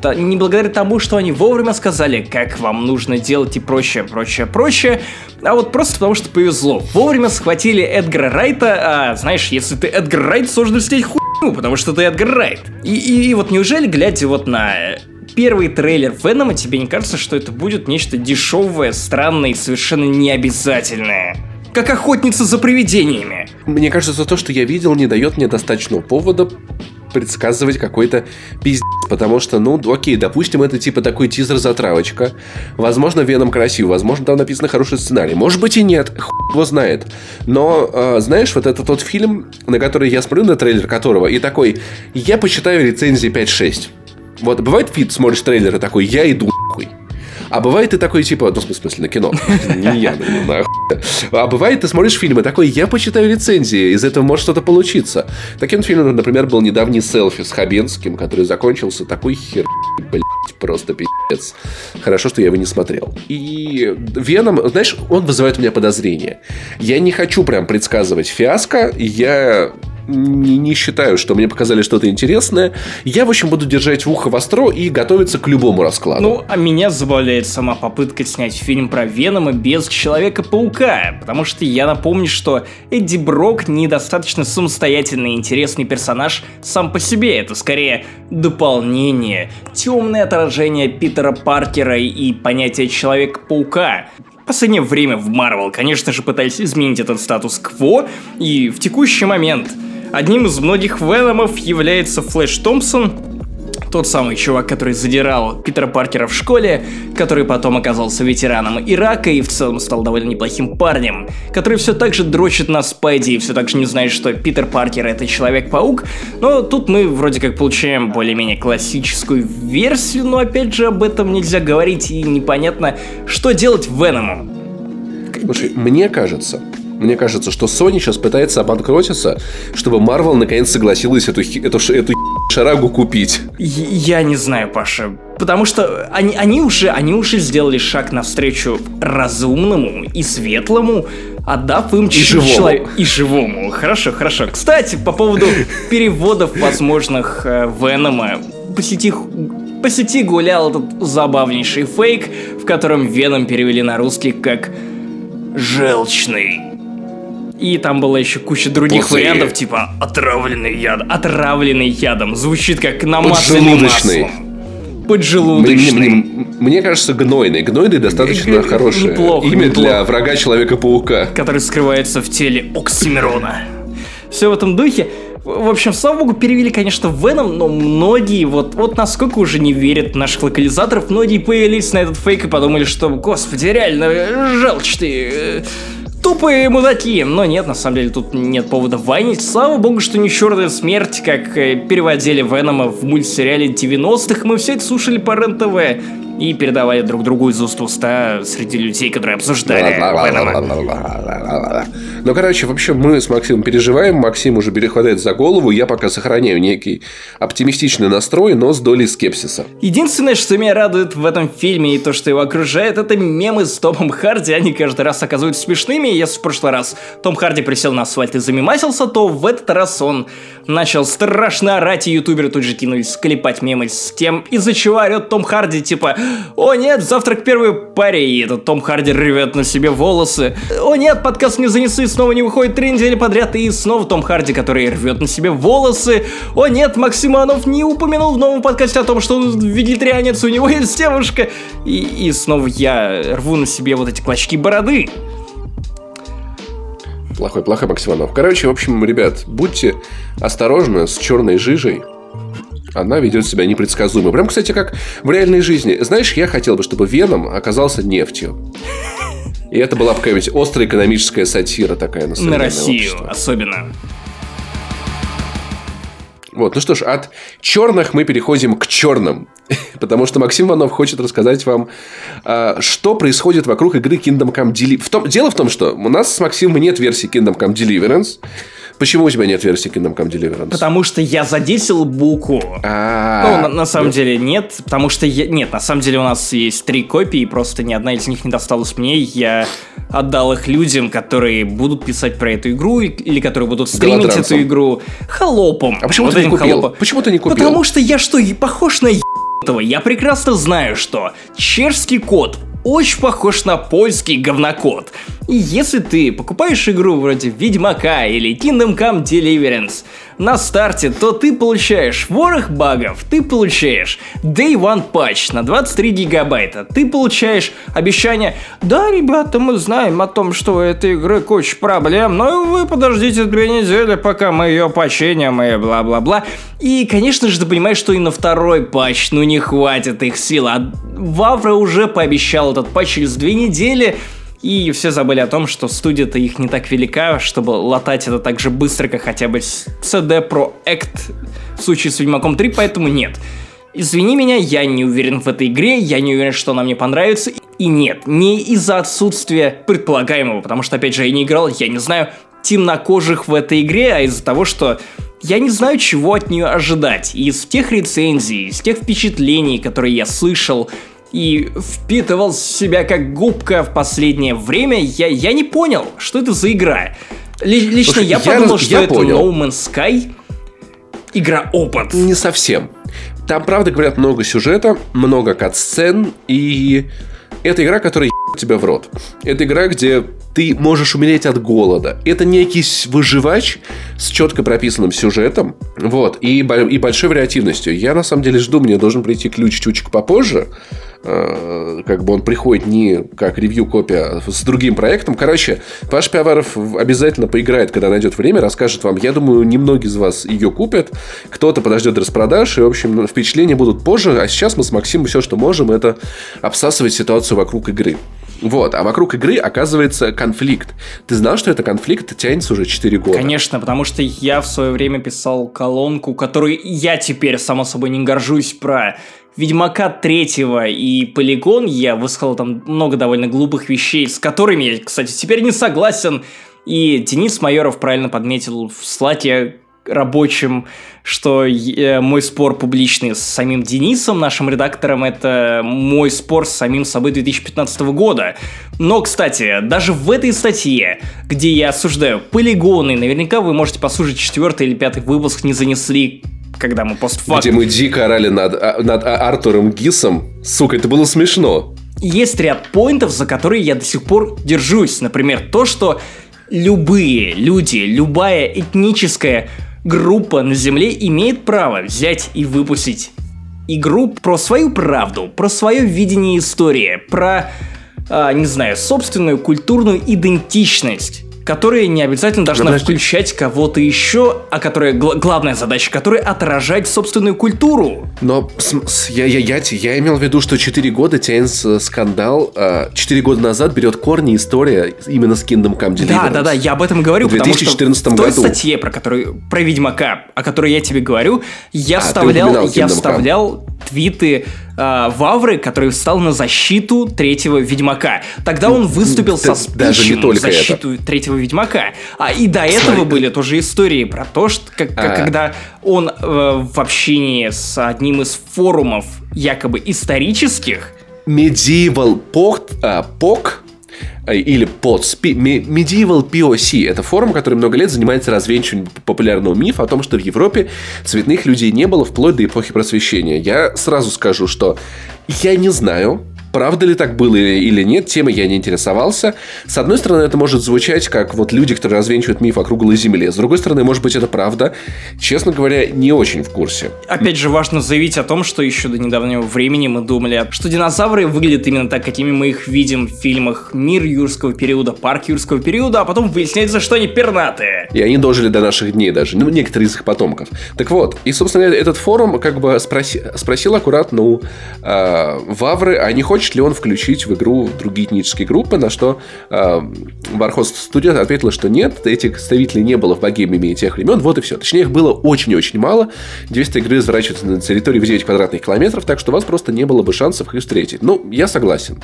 не благодаря тому, что они вовремя сказали, как вам нужно делать и прочее, прочее, прочее, а вот просто потому, что повезло. Вовремя схватили Эдгара Райта, а знаешь, если ты Эдгар Райт, сложно слететь хуйню, потому что ты Эдгар Райт. И, и, и вот неужели, глядя вот на первый трейлер Венома, тебе не кажется, что это будет нечто дешевое, странное и совершенно необязательное? Как охотница за привидениями. Мне кажется, то, что я видел, не дает мне достаточного повода предсказывать какой-то пиздец. Потому что, ну, окей, допустим, это типа такой тизер-затравочка. Возможно, Веном красив, возможно, там написано хороший сценарий. Может быть и нет, хуй его знает. Но, э, знаешь, вот это тот фильм, на который я смотрю, на трейлер которого, и такой, я почитаю рецензии 5-6. Вот, бывает вид, смотришь трейлер и такой, я иду нахуй. А бывает ты такой, типа, ну, в смысле, на кино. Не я, ну, нахуй. А бывает ты смотришь фильмы такой, я почитаю рецензии, из этого может что-то получиться. Таким фильмом, например, был недавний селфи с Хабенским, который закончился такой хер, блядь, просто пиздец. Хорошо, что я его не смотрел. И Веном, знаешь, он вызывает у меня подозрения. Я не хочу прям предсказывать фиаско, я не, не считаю, что мне показали что-то интересное. Я, в общем, буду держать в ухо востро и готовиться к любому раскладу. Ну, а меня забавляет сама попытка снять фильм про Венома без Человека-паука, потому что я напомню, что Эдди Брок недостаточно самостоятельный и интересный персонаж сам по себе. Это скорее дополнение, темное отражение Питера Паркера и понятие Человека-паука. В последнее время в Марвел, конечно же, пытались изменить этот статус-кво, и в текущий момент одним из многих Веномов является Флэш Томпсон, тот самый чувак, который задирал Питера Паркера в школе, который потом оказался ветераном Ирака и в целом стал довольно неплохим парнем, который все так же дрочит на Спайди и все так же не знает, что Питер Паркер это Человек-паук, но тут мы вроде как получаем более-менее классическую версию, но опять же об этом нельзя говорить и непонятно, что делать Веному. Слушай, мне кажется, мне кажется, что Sony сейчас пытается обанкротиться, чтобы Marvel наконец согласилась эту, эту, эту шарагу купить. Я не знаю, Паша. Потому что они, они, уже, они уже сделали шаг навстречу разумному и светлому, отдав им и живому. Человек... И живому. Хорошо, хорошо. Кстати, по поводу переводов возможных э, Венома, по сети, по сети гулял этот забавнейший фейк, в котором Веном перевели на русский как «желчный». И там была еще куча других После... вариантов, типа отравленный ядом. Отравленный ядом. Звучит как намазанный маслом. Поджелудочный. Мне, мне, мне кажется, гнойный. Гнойный достаточно Г- хорошее неплохо, имя неплохо. для врага Человека-паука. Который скрывается в теле Оксимирона. Все в этом духе. В общем, слава богу, перевели, конечно, Веном, но многие, вот, вот насколько уже не верят наших локализаторов, многие появились на этот фейк и подумали, что, господи, реально, желчь ты, тупые мудаки. Но нет, на самом деле тут нет повода вайнить. Слава богу, что не черная смерть, как э, переводили Венома в мультсериале 90-х. Мы все это слушали по РЕН-ТВ и передавали друг другу из уст уста среди людей, которые обсуждали Венома. Ну, короче, вообще мы с Максимом переживаем, Максим уже перехватывает за голову, я пока сохраняю некий оптимистичный настрой, но с долей скепсиса. Единственное, что меня радует в этом фильме и то, что его окружает, это мемы с Томом Харди, они каждый раз оказываются смешными, если в прошлый раз Том Харди присел на асфальт и замемасился, то в этот раз он начал страшно орать, и ютуберы тут же кинулись склепать мемы с тем, из-за чего орет Том Харди, типа «О нет, завтра к первой паре», и этот Том Харди рвет на себе волосы. «О нет, подкаст не занесли, снова не выходит три недели подряд», и снова Том Харди, который рвет на себе волосы. «О нет, Максиманов не упомянул в новом подкасте о том, что он вегетарианец, у него есть девушка». И, и снова я рву на себе вот эти клочки бороды. Плохой, плохой Максиманов. Короче, в общем, ребят, будьте осторожны с черной жижей. Она ведет себя непредсказуемо. Прям, кстати, как в реальной жизни. Знаешь, я хотел бы, чтобы Веном оказался нефтью. И это была бы какая-нибудь острая экономическая сатира такая на На Россию общество. особенно. Вот, ну что ж, от черных мы переходим к черным. Потому что Максим Иванов хочет рассказать вам, а, что происходит вокруг игры Kingdom Come Deliverance. Дело в том, что у нас с Максимом нет версии Kingdom Come Deliverance. Почему у тебя нет версии Kingdom Come Deliverance? Потому что я задесил буку. А. Ну, на, на самом деле нет, потому что я... Нет, на самом деле у нас есть три копии, просто ни одна из них не досталась мне. Я отдал их людям, которые будут писать про эту игру или которые будут стримить эту игру холопом. А почему вот ты не купил? Холопом. Почему ты не купил? Потому что я что, похож на я прекрасно знаю, что чешский код очень похож на польский говнокод. И если ты покупаешь игру вроде Ведьмака или Kingdom Come Deliverance на старте, то ты получаешь ворох багов, ты получаешь Day One Patch на 23 гигабайта, ты получаешь обещание «Да, ребята, мы знаем о том, что у этой игры куча проблем, но вы подождите две недели, пока мы ее починим и бла-бла-бла». И, конечно же, ты понимаешь, что и на второй патч, ну не хватит их сил, а Вавра уже пообещал этот патч через две недели, и все забыли о том, что студия-то их не так велика, чтобы латать это так же быстро, как хотя бы CD Projekt в случае с Ведьмаком 3, поэтому нет. Извини меня, я не уверен в этой игре, я не уверен, что она мне понравится. И нет, не из-за отсутствия предполагаемого, потому что, опять же, я не играл, я не знаю темнокожих в этой игре, а из-за того, что я не знаю, чего от нее ожидать. Из тех рецензий, из тех впечатлений, которые я слышал, и впитывал в себя как губка в последнее время, я, я не понял, что это за игра. Лично Слушай, я, я подумал, что я это понял. No Man's Sky игра опыт. Не совсем. Там, правда, говорят, много сюжета, много кат-сцен, и это игра, которая тебя в рот. Это игра, где ты можешь умереть от голода. Это некий выживач с четко прописанным сюжетом, вот, и, и большой вариативностью. Я, на самом деле, жду, мне должен прийти ключ чуть попозже, э, как бы он приходит не как ревью-копия с другим проектом. Короче, Паш Пиаваров обязательно поиграет, когда найдет время, расскажет вам. Я думаю, немногие из вас ее купят. Кто-то подождет распродаж, и, в общем, впечатления будут позже. А сейчас мы с Максимом все, что можем, это обсасывать ситуацию вокруг игры. Вот, а вокруг игры оказывается конфликт. Ты знал, что это конфликт тянется уже 4 года? Конечно, потому что я в свое время писал колонку, которую я теперь, само собой, не горжусь про Ведьмака третьего и Полигон. Я высказал там много довольно глупых вещей, с которыми я, кстати, теперь не согласен. И Денис Майоров правильно подметил в слате рабочим, что мой спор публичный с самим Денисом, нашим редактором, это мой спор с самим собой 2015 года. Но, кстати, даже в этой статье, где я осуждаю полигоны, наверняка вы можете послушать четвертый или пятый выпуск, не занесли когда мы постфактум... Где мы дико орали над, а, над Артуром Гисом. Сука, это было смешно. Есть ряд поинтов, за которые я до сих пор держусь. Например, то, что любые люди, любая этническая группа на Земле имеет право взять и выпустить игру про свою правду, про свое видение истории, про, а, не знаю, собственную культурную идентичность которая не обязательно должна Подожди. включать кого-то еще, а которая гл- главная задача которой отражать собственную культуру. Но с, с, я, я, я, я имел в виду, что 4 года тянется скандал. А, 4 года назад берет корни история именно с Kingdom Come Deliverance. Да, да, да, я об этом говорю, в 2014 потому что году. в той статье, про которую про Ведьмака, о которой я тебе говорю, я а, вставлял, я вставлял твиты э, Вавры, который встал на защиту третьего Ведьмака. Тогда он выступил со спичем в защиту это. третьего Ведьмака. А и до этого были тоже истории про то, что как, а. когда он э, в общении с одним из форумов якобы исторических Medieval POC, а, POC или POTS, Medieval POC. Это форум, который много лет занимается развенчиванием популярного мифа о том, что в Европе цветных людей не было вплоть до эпохи просвещения. Я сразу скажу, что я не знаю, Правда ли так было или нет, темой я не интересовался. С одной стороны, это может звучать как вот люди, которые развенчивают миф о круглой земле. С другой стороны, может быть, это правда. Честно говоря, не очень в курсе. Опять же, важно заявить о том, что еще до недавнего времени мы думали, что динозавры выглядят именно так, какими мы их видим в фильмах «Мир юрского периода», «Парк юрского периода», а потом выясняется, что они пернатые. И они дожили до наших дней даже, ну, некоторые из их потомков. Так вот, и, собственно, этот форум как бы спроси, спросил аккуратно у э, Вавры, а не хочет хочет ли он включить в игру другие этнические группы, на что э, Warhost Studio ответила, что нет, этих представителей не было в Богемии тех времен, вот и все. Точнее, их было очень-очень мало. 200 игры разворачиваются на территории в 9 квадратных километров, так что у вас просто не было бы шансов их встретить. Ну, я согласен.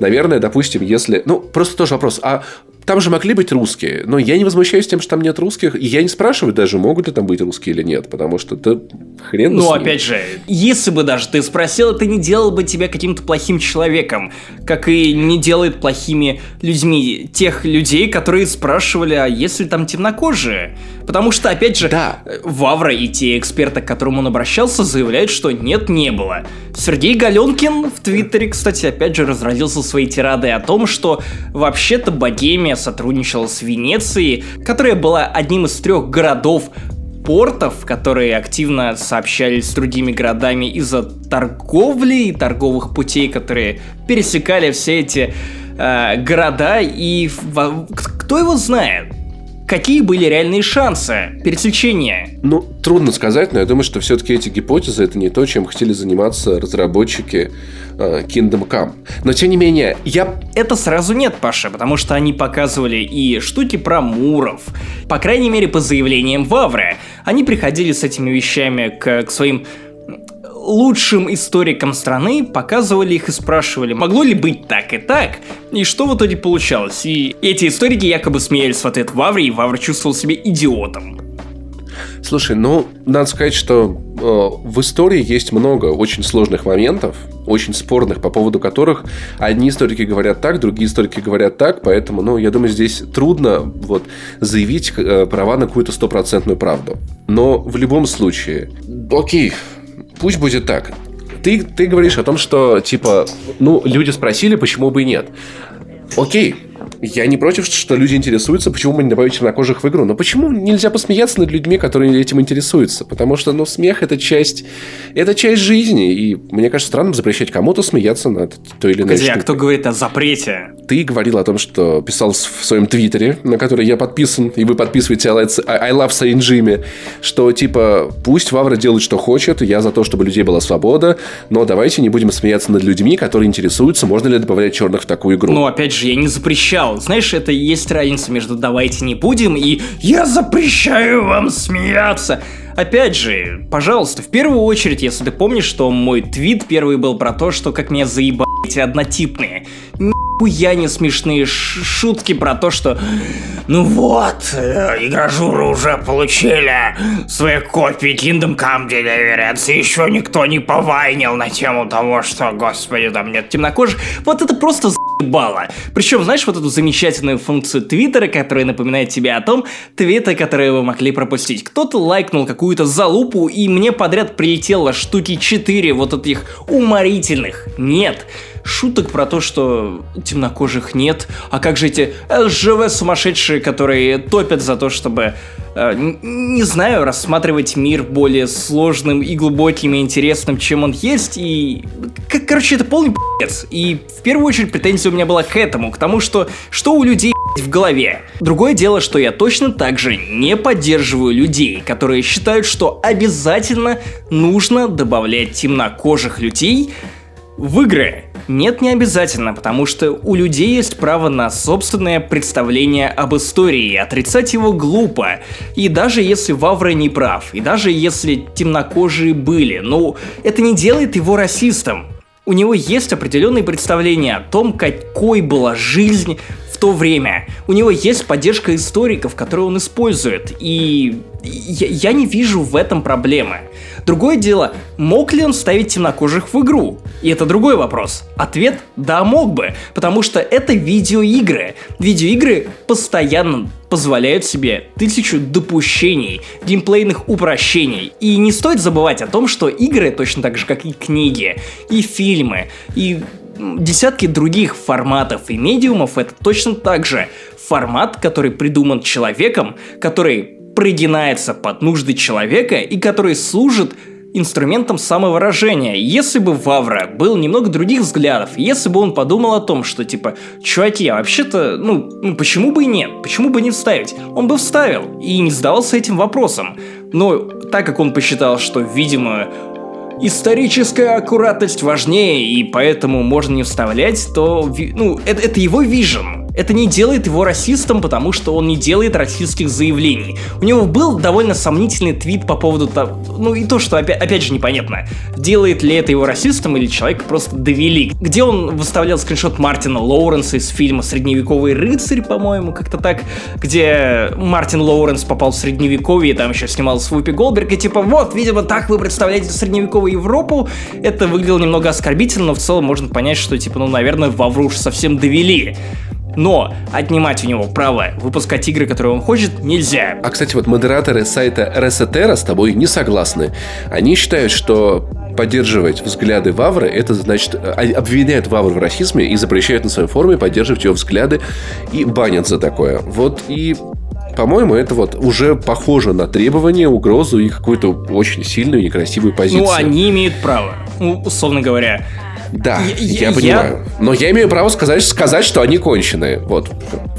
Наверное, допустим, если... Ну, просто тоже вопрос. А там же могли быть русские, но я не возмущаюсь тем, что там нет русских, и я не спрашиваю даже, могут ли там быть русские или нет, потому что это хрен Ну, опять же, если бы даже ты спросил, это не делал бы тебя каким-то плохим человеком, как и не делает плохими людьми тех людей, которые спрашивали, а если там темнокожие? Потому что, опять же, да. Вавра и те эксперты, к которым он обращался, заявляют, что нет, не было. Сергей Галенкин в Твиттере, кстати, опять же разразился своей тирадой о том, что вообще-то Богемия сотрудничала с Венецией, которая была одним из трех городов портов, которые активно сообщались с другими городами из-за торговли и торговых путей, которые пересекали все эти э, города. И в, кто его знает? Какие были реальные шансы пересечения? Ну, трудно сказать, но я думаю, что все-таки эти гипотезы это не то, чем хотели заниматься разработчики э, Kingdom Come. Но тем не менее, я... Это сразу нет, Паша, потому что они показывали и штуки про муров. По крайней мере, по заявлениям Вавры. Они приходили с этими вещами к, к своим лучшим историкам страны, показывали их и спрашивали, могло ли быть так и так, и что в итоге получалось. И эти историки якобы смеялись в ответ Вавре, и Вавр чувствовал себя идиотом. Слушай, ну, надо сказать, что э, в истории есть много очень сложных моментов, очень спорных, по поводу которых одни историки говорят так, другие историки говорят так, поэтому, ну, я думаю, здесь трудно вот заявить э, права на какую-то стопроцентную правду. Но в любом случае, окей, пусть будет так. Ты, ты говоришь о том, что, типа, ну, люди спросили, почему бы и нет. Окей, я не против, что люди интересуются, почему мы не добавить чернокожих в игру. Но почему нельзя посмеяться над людьми, которые этим интересуются? Потому что, ну, смех это часть, это часть жизни. И мне кажется странным запрещать кому-то смеяться над той или иной Погоди, а кто говорит о запрете? Ты говорил о том, что писал в своем твиттере, на который я подписан, и вы подписываете I love Jimmy, что типа пусть Вавра делает, что хочет, я за то, чтобы людей была свобода, но давайте не будем смеяться над людьми, которые интересуются, можно ли добавлять черных в такую игру. Ну, опять же, я не запрещал сериал. Знаешь, это есть разница между «давайте не будем» и «я запрещаю вам смеяться». Опять же, пожалуйста, в первую очередь, если ты помнишь, что мой твит первый был про то, что как меня заебали эти однотипные. Нихуя не смешные шутки про то, что ну вот, э, игражуры уже получили свои копии Kingdom Come Deliverance, и еще никто не повайнил на тему того, что, господи, там нет темнокожих. Вот это просто заебало. Причем, знаешь, вот эту замечательную функцию Твиттера, которая напоминает тебе о том, твиты, которые вы могли пропустить. Кто-то лайкнул какую-то залупу, и мне подряд прилетело штуки 4 вот этих уморительных. Нет, шуток про то, что темнокожих нет, а как же эти ЛЖВ сумасшедшие, которые топят за то, чтобы, э, не знаю, рассматривать мир более сложным и глубоким и интересным, чем он есть, и... Короче, это полный пи***ц. И в первую очередь претензия у меня была к этому, к тому, что что у людей в голове. Другое дело, что я точно так же не поддерживаю людей, которые считают, что обязательно нужно добавлять темнокожих людей в игры. Нет, не обязательно, потому что у людей есть право на собственное представление об истории, отрицать его глупо. И даже если Вавра не прав, и даже если темнокожие были, ну, это не делает его расистом. У него есть определенные представления о том, какой была жизнь в то время. У него есть поддержка историков, которую он использует. И я, я не вижу в этом проблемы. Другое дело, мог ли он ставить темнокожих в игру? И это другой вопрос. Ответ – да, мог бы, потому что это видеоигры. Видеоигры постоянно позволяют себе тысячу допущений, геймплейных упрощений. И не стоит забывать о том, что игры, точно так же как и книги, и фильмы, и десятки других форматов и медиумов это точно так же формат, который придуман человеком, который прогинается под нужды человека и который служит инструментом самовыражения. Если бы Вавра был немного других взглядов, если бы он подумал о том, что типа, чуваки, а вообще-то, ну, ну, почему бы и нет, почему бы не вставить, он бы вставил и не задавался этим вопросом. Но так как он посчитал, что, видимо, историческая аккуратность важнее, и поэтому можно не вставлять, то, ну, это, это его вижен. Это не делает его расистом, потому что он не делает расистских заявлений. У него был довольно сомнительный твит по поводу того, ну и то, что опять, опять же непонятно, делает ли это его расистом или человек просто довели. Где он выставлял скриншот Мартина Лоуренса из фильма «Средневековый рыцарь», по-моему, как-то так, где Мартин Лоуренс попал в средневековье, и там еще снимал Вупи Голдберг, и типа, вот, видимо, так вы представляете средневековую Европу. Это выглядело немного оскорбительно, но в целом можно понять, что, типа, ну, наверное, Вавру уж совсем довели. Но отнимать у него право выпускать игры, которые он хочет, нельзя. А, кстати, вот модераторы сайта Resetera с тобой не согласны. Они считают, что поддерживать взгляды Вавры, это значит, а, обвиняют Вавру в расизме и запрещают на своей форуме поддерживать ее взгляды и банят за такое. Вот и по-моему, это вот уже похоже на требование, угрозу и какую-то очень сильную некрасивую позицию. Ну, они имеют право, условно говоря. Да, я, я понимаю. Я... Но я имею право сказать, сказать, что они конченые. Вот.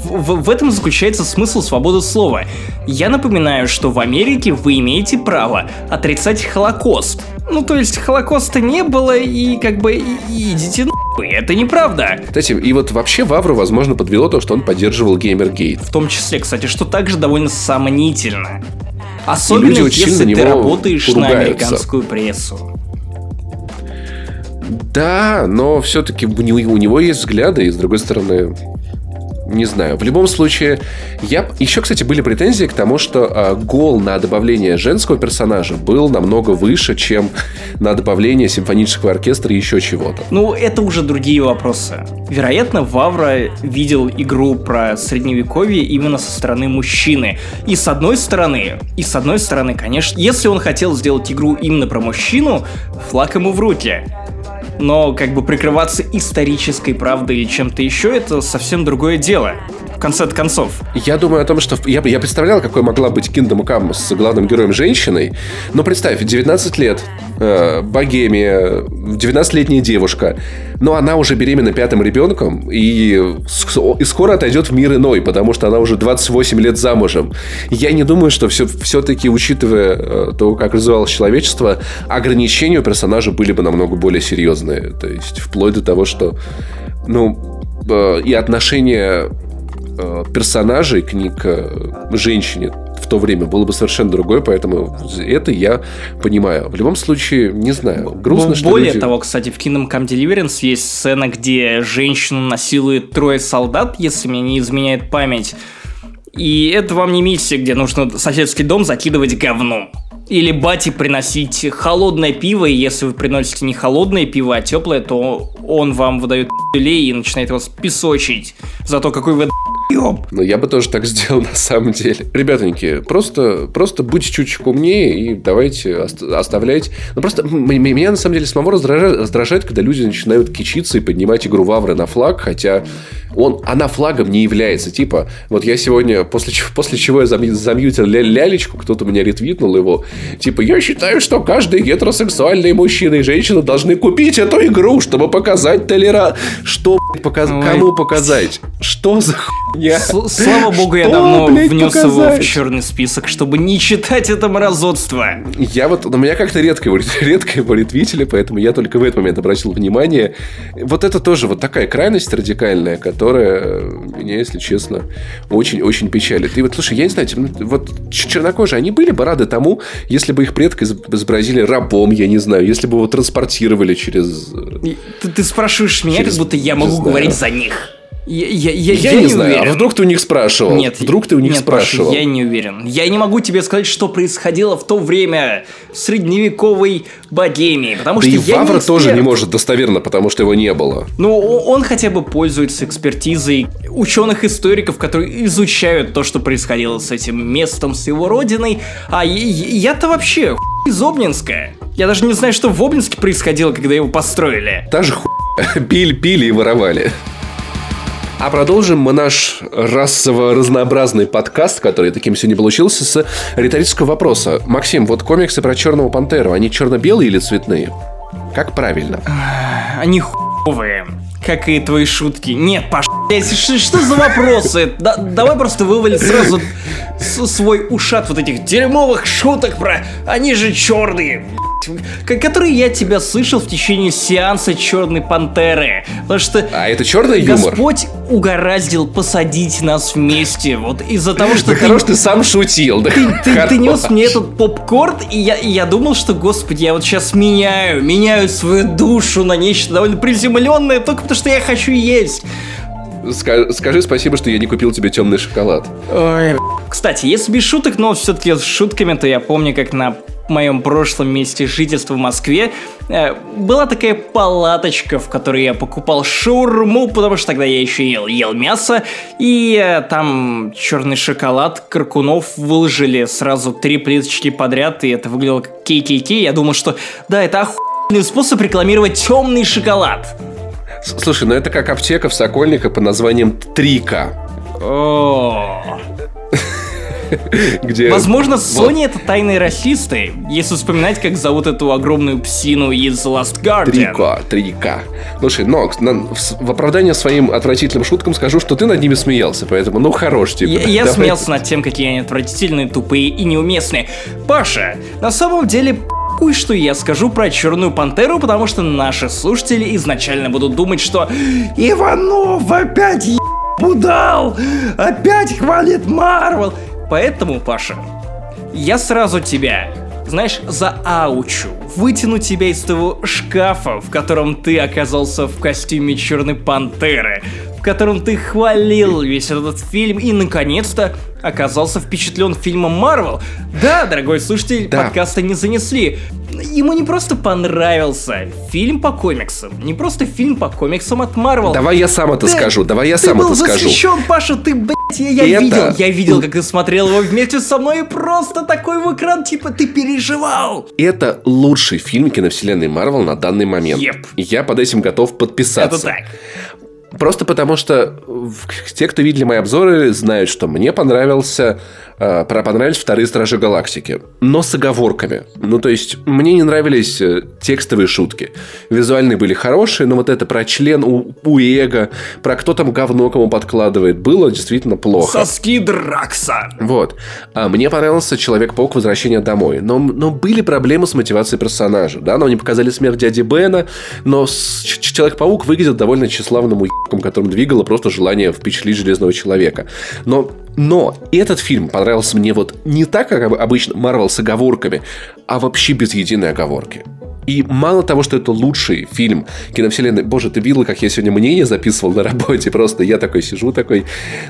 В, в этом заключается смысл свободы слова. Я напоминаю, что в Америке вы имеете право отрицать Холокост. Ну, то есть, Холокоста не было, и как бы и, идите нахуй. Это неправда. Кстати, и вот вообще Вавру, возможно, подвело то, что он поддерживал Геймергейт. В том числе, кстати, что также довольно сомнительно. Особенно, если ты работаешь ругаются. на американскую прессу. Да, но все-таки у него, есть взгляды, и с другой стороны, не знаю. В любом случае, я... Еще, кстати, были претензии к тому, что э, гол на добавление женского персонажа был намного выше, чем на добавление симфонического оркестра и еще чего-то. Ну, это уже другие вопросы. Вероятно, Вавра видел игру про средневековье именно со стороны мужчины. И с одной стороны, и с одной стороны, конечно, если он хотел сделать игру именно про мужчину, флаг ему в руки но как бы прикрываться исторической правдой или чем-то еще, это совсем другое дело. Конце концов. Я думаю о том, что я, я представлял, какой могла быть Kingdom Come с главным героем женщиной. Но представь, 19 лет, э, богемия, 19-летняя девушка, но она уже беременна пятым ребенком и, и скоро отойдет в мир иной, потому что она уже 28 лет замужем. Я не думаю, что все, все-таки, учитывая э, то, как развивалось человечество, ограничения у персонажа были бы намного более серьезные. То есть, вплоть до того, что ну, э, и отношение э, персонажей к, к женщине то время было бы совершенно другое, поэтому это я понимаю. В любом случае, не знаю, грустно, что Более люди... того, кстати, в Kingdom Come Deliverance есть сцена, где женщину насилует трое солдат, если мне не изменяет память. И это вам не миссия, где нужно соседский дом закидывать говном. Или бати приносить холодное пиво, и если вы приносите не холодное пиво, а теплое, то он вам выдает пилей и начинает вас песочить за то, какой вы ёб. Ну, я бы тоже так сделал на самом деле. Ребятоньки, просто, просто будьте чуть-чуть умнее и давайте оставлять. Ну, просто меня на самом деле самого раздражает, раздражает, когда люди начинают кичиться и поднимать игру Вавры на флаг, хотя он, она флагом не является. Типа, вот я сегодня, после, после чего я замьютил ля лялечку, кто-то меня ретвитнул его, типа, я считаю, что каждый гетеросексуальный мужчина и женщина должны купить эту игру, чтобы показать толера... Что, показ... кому показать? Что за хуйня? Слава богу, я давно внес его в черный список, чтобы не читать это мразотство. Я вот, на меня как-то редко его, редко его ретвитили, поэтому я только в этот момент обратил внимание. Вот это тоже вот такая крайность радикальная, которая меня, если честно, очень-очень печалит. И вот, слушай, я не знаю, вот чернокожие, они были бы рады тому, если бы их предка изобразили рабом, я не знаю, если бы его транспортировали через... Ты, ты спрашиваешь меня, через, как будто я могу говорить за них. Я, я, я, я, я не, не знаю, уверен. а вдруг ты у них спрашивал? Нет, вдруг ты у них нет, спрашивал? Паша, я не уверен. Я не могу тебе сказать, что происходило в то время в средневековой богемии, потому да что и я Вавра не тоже не может достоверно, потому что его не было. Ну, он хотя бы пользуется экспертизой ученых-историков, которые изучают то, что происходило с этим местом, с его родиной. А я-то вообще из Обнинска. Я даже не знаю, что в Обнинске происходило, когда его построили. Даже ху... пили, пили и воровали. А продолжим мы наш расово-разнообразный подкаст, который таким сегодня получился, с риторического вопроса. Максим, вот комиксы про Черного Пантеру, они черно-белые или цветные? Как правильно? Они хуевые как и твои шутки. Нет, Паш, что, что за вопросы? Да, давай просто вывали сразу свой ушат вот этих дерьмовых шуток про «они же черные» которые я тебя слышал в течение сеанса Черной Пантеры. Потому что... А это черный юмор? Господь угораздил посадить нас вместе. Вот из-за того, что... Да ты... хорош, ты сам шутил. Да ты, ты, ты нес мне этот попкорн, и я, и я думал, что, господи, я вот сейчас меняю, меняю свою душу на нечто довольно приземленное, только потому что я хочу есть. Скажи, скажи спасибо, что я не купил тебе темный шоколад. Ой, кстати, если без шуток, но все-таки с шутками, то я помню, как на моем прошлом месте жительства в Москве э, была такая палаточка, в которой я покупал шаурму, потому что тогда я еще ел, ел мясо, и э, там черный шоколад Каркунов выложили сразу три плиточки подряд, и это выглядело как KKK. Я думал, что да, это охуенный способ рекламировать темный шоколад. Слушай, ну это как аптека в Сокольниках под названием Трика. О. Где... Возможно, Sony вот. это тайные расисты, если вспоминать, как зовут эту огромную псину из Last Guardian. Трика, Трика. Слушай, Нокс, в оправдание своим отвратительным шуткам скажу, что ты над ними смеялся, поэтому, ну, хорош, типа. Я, я смеялся над тем, какие они отвратительные, тупые и неуместные. Паша, на самом деле, похуй, что я скажу про Черную Пантеру, потому что наши слушатели изначально будут думать, что Иванов опять ебудал, опять хвалит Марвел. Поэтому, Паша, я сразу тебя, знаешь, за аучу, вытяну тебя из того шкафа, в котором ты оказался в костюме Черной Пантеры, в котором ты хвалил весь этот фильм и, наконец-то, оказался впечатлен фильмом Марвел. Да, дорогой слушатель, да. подкаста не занесли. Ему не просто понравился фильм по комиксам, не просто фильм по комиксам от Марвел. Давай я сам это да, скажу, давай я сам это скажу. Ты был восхищен, Паша, ты, блядь, я, это... видел, я видел, как ты смотрел его вместе со мной и просто такой в экран, типа, ты переживал. Это лучший фильм киновселенной Марвел на данный момент. Yep. Я под этим готов подписаться. Это так. Просто потому что те, кто видели мои обзоры, знают, что мне понравился э, понравились вторые Стражи Галактики. Но с оговорками. Ну, то есть, мне не нравились э, текстовые шутки. Визуальные были хорошие, но вот это про член у, у эго, про кто там говно кому подкладывает, было действительно плохо. Соски Дракса. Вот. А мне понравился Человек-паук Возвращение домой. Но, но были проблемы с мотивацией персонажа. Да, но они показали смерть дяди Бена, но Человек-паук выглядел довольно тщеславным которым двигало просто желание впечатлить Железного Человека. Но, но этот фильм понравился мне вот не так, как обычно Марвел с оговорками, а вообще без единой оговорки. И мало того, что это лучший фильм киновселенной. Боже, ты видел, как я сегодня мнение записывал на работе? Просто я такой сижу, такой,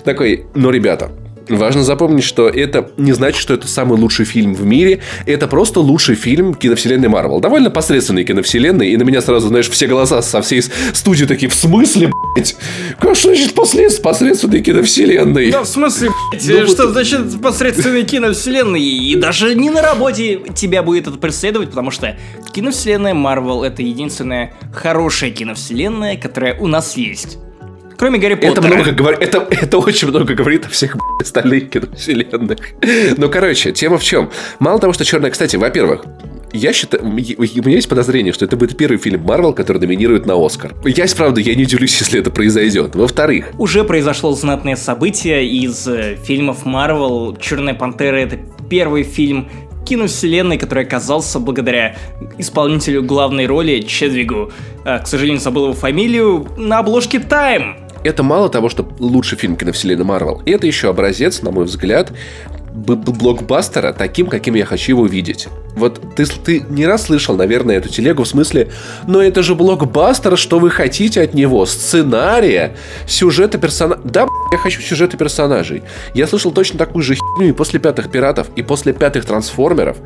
такой, но, ребята, Важно запомнить, что это не значит, что это самый лучший фильм в мире. Это просто лучший фильм киновселенной Марвел. Довольно посредственный киновселенной. И на меня сразу, знаешь, все голоса со всей студии такие, в смысле? Как что значит послед... посредственной киновселенной? Да, в смысле? Ну, что вот... значит посредственной киновселенной? И даже не на работе тебя будет это преследовать, потому что киновселенная Марвел это единственная хорошая киновселенная, которая у нас есть. Кроме Гарри Поттера. Это, много говорит, это, это очень много говорит о всех остальных киновселенных. Ну, короче, тема в чем? Мало того, что черная... Кстати, во-первых, я считаю, у меня есть подозрение, что это будет первый фильм Марвел, который номинирует на Оскар. Я, правда, я не удивлюсь, если это произойдет. Во-вторых... Уже произошло знатное событие из э, фильмов Марвел. «Черная пантера» — это первый фильм киновселенной, который оказался благодаря исполнителю главной роли Чедвигу, э, к сожалению, забыл его фамилию, на обложке Time это мало того, что лучший фильм киновселенной Марвел, это еще образец, на мой взгляд, блокбастера таким, каким я хочу его видеть. Вот ты, ты не раз слышал, наверное, эту телегу в смысле, но это же блокбастер, что вы хотите от него? Сценария, сюжета персонажей. Да, я хочу сюжета персонажей. Я слышал точно такую же херню и после пятых пиратов, и после пятых трансформеров.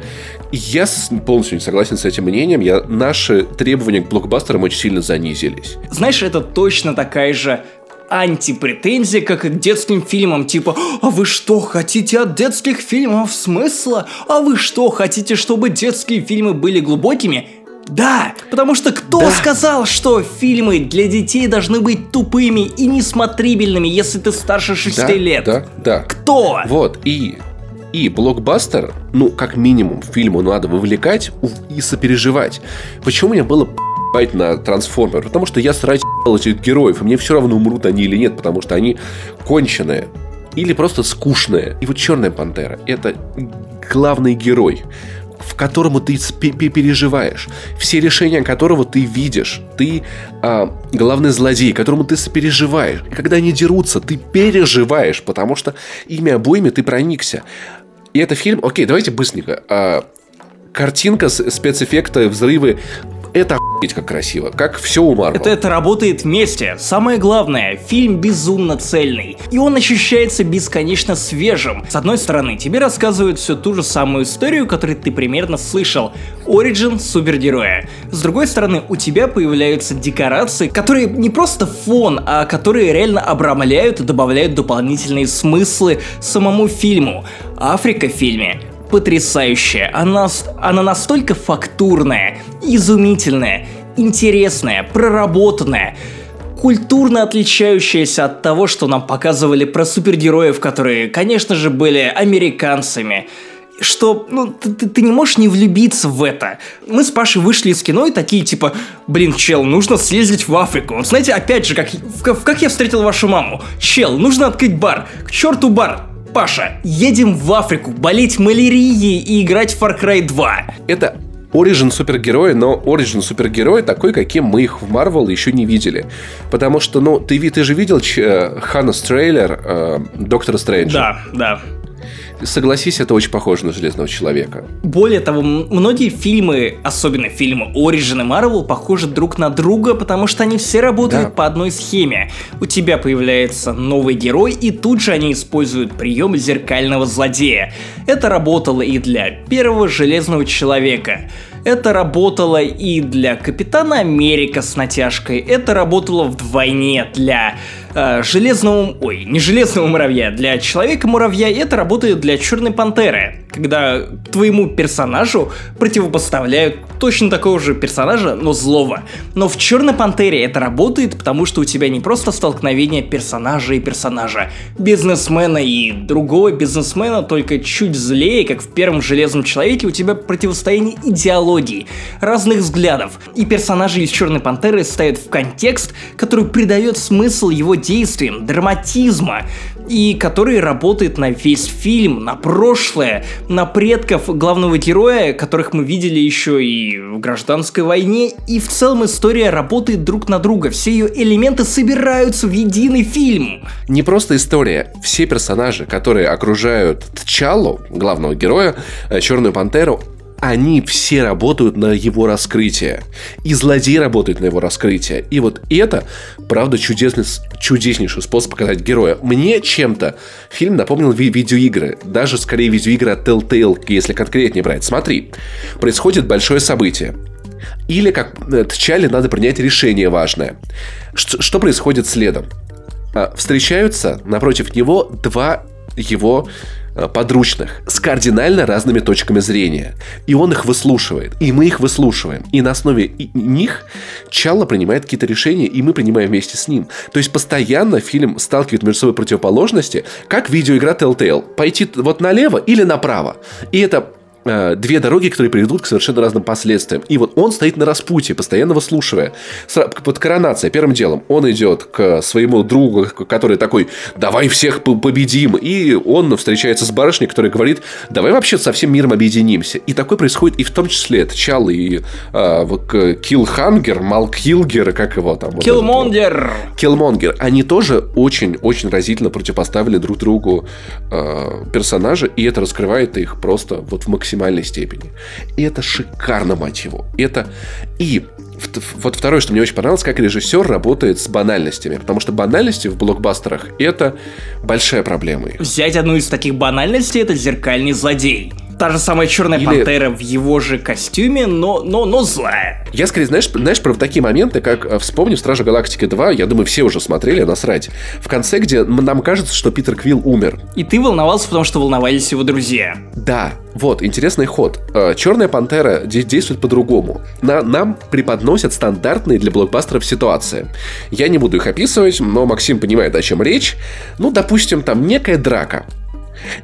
Я полностью не согласен с этим мнением. Я, наши требования к блокбастерам очень сильно занизились. Знаешь, это точно такая же антипретензия, как и к детским фильмам, типа «А вы что, хотите от детских фильмов смысла? А вы что, хотите, чтобы детские фильмы были глубокими?» Да, потому что кто да. сказал, что фильмы для детей должны быть тупыми и несмотрибельными, если ты старше 6 да, лет? Да, да. Кто? Вот, и и блокбастер, ну, как минимум, фильму надо вовлекать и сопереживать. Почему мне было хайпать на трансформер, потому что я срать этих героев, и мне все равно умрут они или нет, потому что они конченые или просто скучные. И вот Черная Пантера — это главный герой, в которому ты переживаешь, все решения которого ты видишь, ты а, главный злодей, которому ты сопереживаешь. И когда они дерутся, ты переживаешь, потому что ими обоими ты проникся. И это фильм, окей, давайте быстренько. А, картинка, спецэффекты, взрывы, это охуеть как красиво, как все у Марвел. Это, это работает вместе. Самое главное, фильм безумно цельный. И он ощущается бесконечно свежим. С одной стороны, тебе рассказывают всю ту же самую историю, которую ты примерно слышал. Оригин супергероя. С другой стороны, у тебя появляются декорации, которые не просто фон, а которые реально обрамляют и добавляют дополнительные смыслы самому фильму. Африка в фильме потрясающая. Она, она настолько фактурная, изумительная, интересная, проработанная, культурно отличающаяся от того, что нам показывали про супергероев, которые, конечно же, были американцами что, ну, ты, ты, не можешь не влюбиться в это. Мы с Пашей вышли из кино и такие, типа, блин, чел, нужно съездить в Африку. Знаете, опять же, как, в, как я встретил вашу маму. Чел, нужно открыть бар. К черту бар. Паша, едем в Африку болеть малярией и играть в Far Cry 2. Это Origin супергерой, но Origin супергерой такой, каким мы их в Marvel еще не видели. Потому что, ну, ты, ты же видел э, Ханнес трейлер э, Доктора Стрэнджа? Да, да. Согласись, это очень похоже на Железного Человека. Более того, многие фильмы, особенно фильмы Origin и Marvel, похожи друг на друга, потому что они все работают да. по одной схеме. У тебя появляется новый герой, и тут же они используют прием зеркального злодея. Это работало и для первого Железного Человека. Это работало и для Капитана Америка с натяжкой. Это работало вдвойне для э, Железного... Ой, не Железного Муравья, для Человека-муравья. Это работает для Черной Пантеры когда твоему персонажу противопоставляют точно такого же персонажа, но злого. Но в Черной Пантере это работает, потому что у тебя не просто столкновение персонажа и персонажа, бизнесмена и другого бизнесмена, только чуть злее, как в первом Железном Человеке, у тебя противостояние идеологий, разных взглядов. И персонажи из Черной Пантеры ставят в контекст, который придает смысл его действиям, драматизма, и который работает на весь фильм, на прошлое, на предков главного героя, которых мы видели еще и в гражданской войне, и в целом история работает друг на друга, все ее элементы собираются в единый фильм. Не просто история, все персонажи, которые окружают Тчалу, главного героя, э, Черную Пантеру, они все работают на его раскрытие. И злодей работает на его раскрытие. И вот это, правда, чудесный, чудеснейший способ показать героя. Мне чем-то фильм напомнил ви- видеоигры. Даже скорее видеоигры от Telltale, если конкретнее брать. Смотри, происходит большое событие. Или, как э, Тчале, надо принять решение важное. Ш- что происходит следом? А, встречаются напротив него два его Э, подручных с кардинально разными точками зрения. И он их выслушивает. И мы их выслушиваем. И на основе них Чалла принимает какие-то решения, и мы принимаем вместе с ним. То есть постоянно фильм сталкивает между собой противоположности, как видеоигра Telltale. Пойти вот налево или направо. И это Э, две дороги, которые приведут к совершенно разным последствиям. И вот он стоит на распутье, постоянно выслушивая. Под коронация, первым делом, он идет к своему другу, который такой, давай всех победим. И он встречается с барышней, которая говорит, давай вообще со всем миром объединимся. И такое происходит и в том числе Тчал и э, Киллхангер, Малкилгер, как его там? Киллмонгер! Вот Киллмонгер. Они тоже очень-очень разительно противопоставили друг другу э, персонажа, и это раскрывает их просто вот в максимальном максимальной степени. И это шикарно, мать его. Это... И вот второе, что мне очень понравилось, как режиссер работает с банальностями. Потому что банальности в блокбастерах – это большая проблема. Взять одну из таких банальностей – это «Зеркальный злодей». Та же самая Черная Или... Пантера в его же костюме, но, но, но злая. Я скорее, знаешь, знаешь, про такие моменты, как э, вспомню Стражи Галактики 2, я думаю, все уже смотрели, насрать. В конце, где нам кажется, что Питер Квилл умер. И ты волновался, потому что волновались его друзья. Да, вот, интересный ход. Э, Черная Пантера действует по-другому. На, нам преподносят стандартные для блокбастеров ситуации. Я не буду их описывать, но Максим понимает, о чем речь. Ну, допустим, там некая драка.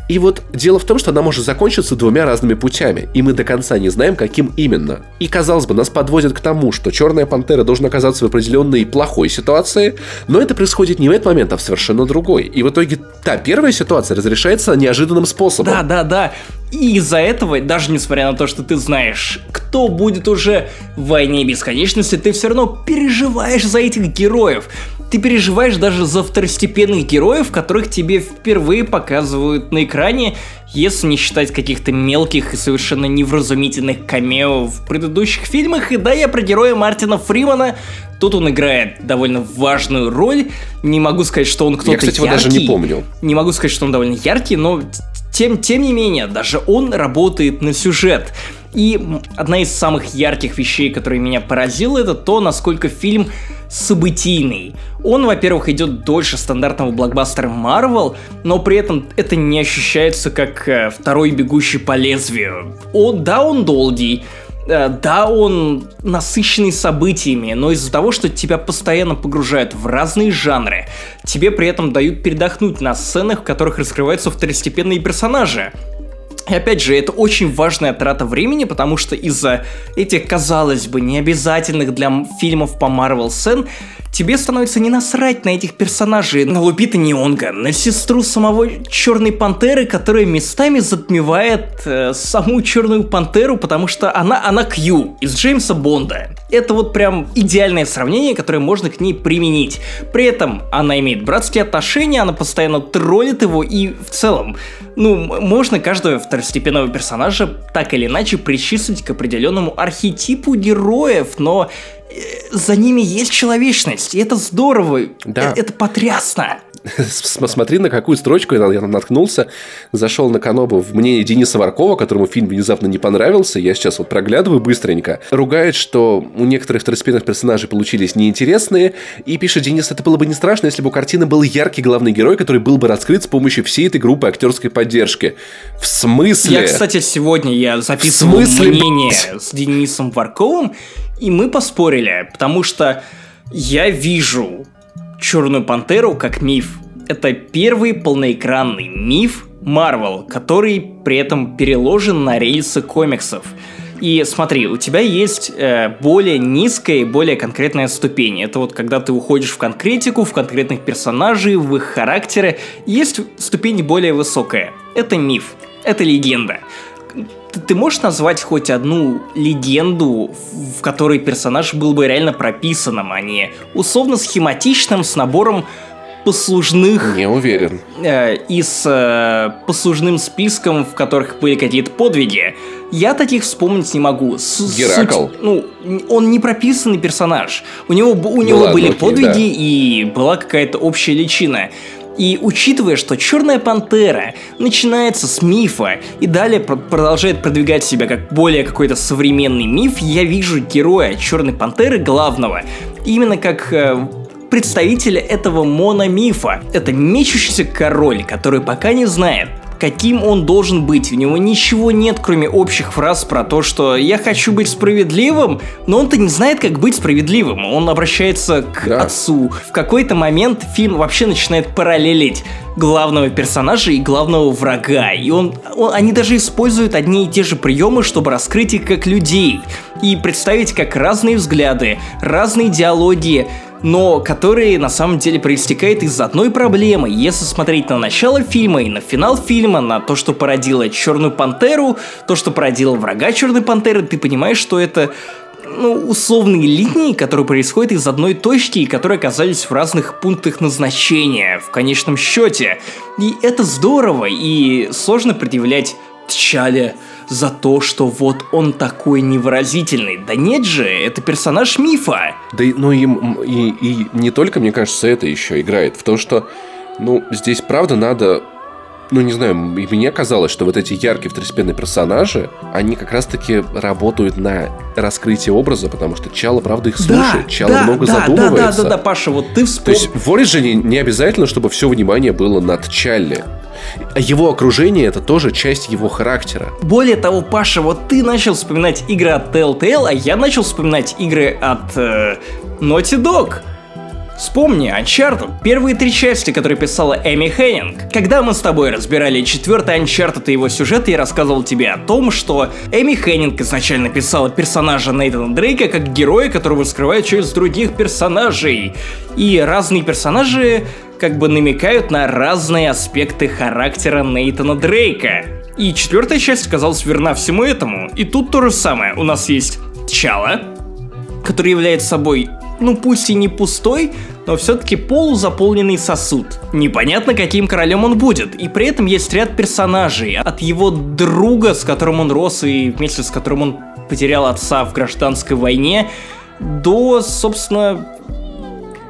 И вот дело в том, что она может закончиться двумя разными путями, и мы до конца не знаем, каким именно. И, казалось бы, нас подводит к тому, что Черная Пантера должна оказаться в определенной плохой ситуации, но это происходит не в этот момент, а в совершенно другой. И в итоге та первая ситуация разрешается неожиданным способом. Да, да, да. И из-за этого, даже несмотря на то, что ты знаешь, кто будет уже в войне бесконечности, ты все равно переживаешь за этих героев ты переживаешь даже за второстепенных героев, которых тебе впервые показывают на экране, если не считать каких-то мелких и совершенно невразумительных камео в предыдущих фильмах. И да, я про героя Мартина Фримана. Тут он играет довольно важную роль. Не могу сказать, что он кто-то Я, кстати, яркий. его даже не помню. Не могу сказать, что он довольно яркий, но тем, тем не менее, даже он работает на сюжет. И одна из самых ярких вещей, которые меня поразила, это то, насколько фильм событийный. Он, во-первых, идет дольше стандартного блокбастера Marvel, но при этом это не ощущается как э, второй бегущий по лезвию. Он, да, он долгий, э, да, он насыщенный событиями, но из-за того, что тебя постоянно погружают в разные жанры, тебе при этом дают передохнуть на сценах, в которых раскрываются второстепенные персонажи. И опять же, это очень важная трата времени, потому что из-за этих, казалось бы, необязательных для фильмов по Marvel сцен, тебе становится не насрать на этих персонажей, на Лупита Неонга, на сестру самого Черной Пантеры, которая местами затмевает э, саму Черную Пантеру, потому что она, она Кью из Джеймса Бонда. Это вот прям идеальное сравнение, которое можно к ней применить. При этом она имеет братские отношения, она постоянно троллит его и в целом, ну, можно каждого второстепенного персонажа так или иначе причислить к определенному архетипу героев, но э, за ними есть человечность, и это здорово, Да. Э, это потрясно. Смотри, на какую строчку я я наткнулся. Зашел на Канобу в мнении Дениса Варкова, которому фильм внезапно не понравился. Я сейчас вот проглядываю быстренько. Ругает, что у некоторых второстепенных персонажей получились неинтересные. И пишет Денис, это было бы не страшно, если бы у картины был яркий главный герой, который был бы раскрыт с помощью всей этой группы актерской поддержки. В смысле? Я, кстати, сегодня я записывал смысле, мнение блядь? с Денисом Варковым, и мы поспорили, потому что я вижу Черную Пантеру как миф. Это первый полноэкранный миф Марвел, который при этом переложен на рельсы комиксов. И смотри, у тебя есть э, более низкая и более конкретная ступень. Это вот когда ты уходишь в конкретику, в конкретных персонажей, в их характеры. Есть ступень более высокая. Это миф, это легенда. Ты, ты можешь назвать хоть одну легенду, в которой персонаж был бы реально прописанным, а не условно схематичным с набором послужных Не уверен. э, и с э, послужным списком, в которых были какие-то подвиги. Я таких вспомнить не могу. С- Геракл. суть- ну, он не прописанный персонаж. У него, у него ладно, были окей, подвиги да. и была какая-то общая личина. И учитывая, что Черная Пантера начинается с мифа и далее про- продолжает продвигать себя как более какой-то современный миф, я вижу героя Черной Пантеры главного именно как э, представителя этого мономифа. Это мечущийся король, который пока не знает, каким он должен быть. У него ничего нет, кроме общих фраз про то, что я хочу быть справедливым, но он-то не знает, как быть справедливым. Он обращается к Да. отцу. В какой-то момент фильм вообще начинает параллелить главного персонажа и главного врага. И он, он- они даже используют одни и те же приемы, чтобы раскрыть их как людей. И представить как разные взгляды, разные идеологии, но которые на самом деле проистекают из одной проблемы. Если смотреть на начало фильма и на финал фильма, на то, что породило Черную Пантеру, то, что породило врага Черной Пантеры, ты понимаешь, что это ну, условные линии, которые происходят из одной точки и которые оказались в разных пунктах назначения в конечном счете. И это здорово, и сложно предъявлять Тчале за то, что вот он такой невыразительный. Да нет же, это персонаж мифа. Да ну и, и, и не только, мне кажется, это еще играет в то, что, ну, здесь правда надо, ну не знаю, и мне казалось, что вот эти яркие второстепенные персонажи, они как раз-таки работают на раскрытие образа, потому что Чало, правда, их слушает, Чало да, много да, да, задумывается. да, да, да, Паша, вот ты То вспомнил. есть в Ориджине не обязательно, чтобы все внимание было над Чалли. А Его окружение это тоже часть его характера. Более того, Паша, вот ты начал вспоминать игры от Telltale, а я начал вспоминать игры от э, Naughty Dog. Вспомни Uncharted, первые три части, которые писала Эми Хеннинг. Когда мы с тобой разбирали четвертый Uncharted и его сюжет, я рассказывал тебе о том, что Эми Хеннинг изначально писала персонажа Нейтана Дрейка как героя, которого скрывают через других персонажей. И разные персонажи как бы намекают на разные аспекты характера Нейтана Дрейка. И четвертая часть оказалась верна всему этому. И тут то же самое. У нас есть Чала, который является собой, ну пусть и не пустой, но все-таки полузаполненный сосуд. Непонятно, каким королем он будет. И при этом есть ряд персонажей. От его друга, с которым он рос и вместе с которым он потерял отца в гражданской войне, до, собственно,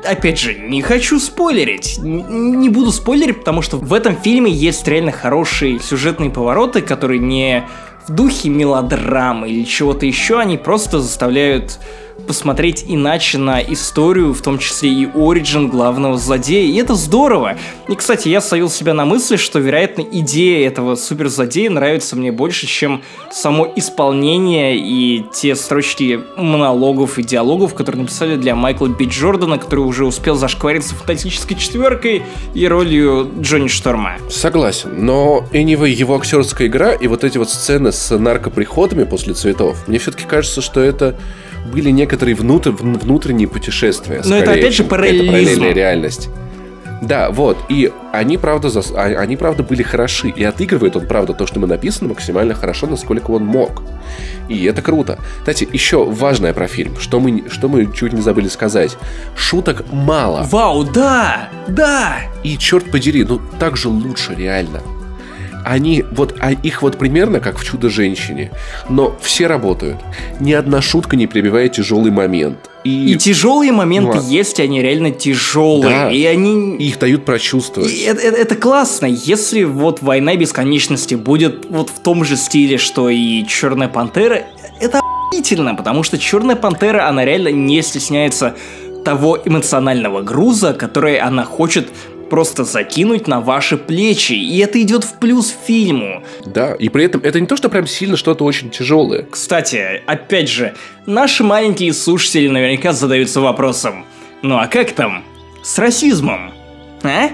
Опять же, не хочу спойлерить. Не буду спойлерить, потому что в этом фильме есть реально хорошие сюжетные повороты, которые не в духе мелодрамы или чего-то еще, они просто заставляют посмотреть иначе на историю, в том числе и оригин главного злодея, и это здорово. И, кстати, я словил себя на мысли, что, вероятно, идея этого суперзлодея нравится мне больше, чем само исполнение и те строчки монологов и диалогов, которые написали для Майкла Би Джордана, который уже успел зашквариться фантастической четверкой и ролью Джонни Шторма. Согласен, но anyway, его актерская игра и вот эти вот сцены с наркоприходами после цветов, мне все-таки кажется, что это были некоторые внутр... внутренние путешествия. Но это опять же параллелизм. параллельная реальность. Да, вот. И они, правда, зас... А, они, правда, были хороши. И отыгрывает он, правда, то, что мы написано, максимально хорошо, насколько он мог. И это круто. Кстати, еще важное про фильм, что мы, что мы чуть не забыли сказать. Шуток мало. Вау, да! Да! И черт подери, ну так же лучше реально они вот, а их вот примерно как в «Чудо-женщине», но все работают. Ни одна шутка не прибивает тяжелый момент. И, и тяжелые моменты ну, есть, они реально тяжелые. Да, и они... Их дают прочувствовать. И это, это, это классно, если вот «Война бесконечности» будет вот в том же стиле, что и «Черная пантера», это охуительно, потому что «Черная пантера», она реально не стесняется того эмоционального груза, который она хочет просто закинуть на ваши плечи, и это идет в плюс фильму. Да, и при этом это не то, что прям сильно что-то очень тяжелое. Кстати, опять же, наши маленькие слушатели наверняка задаются вопросом, ну а как там с расизмом? А?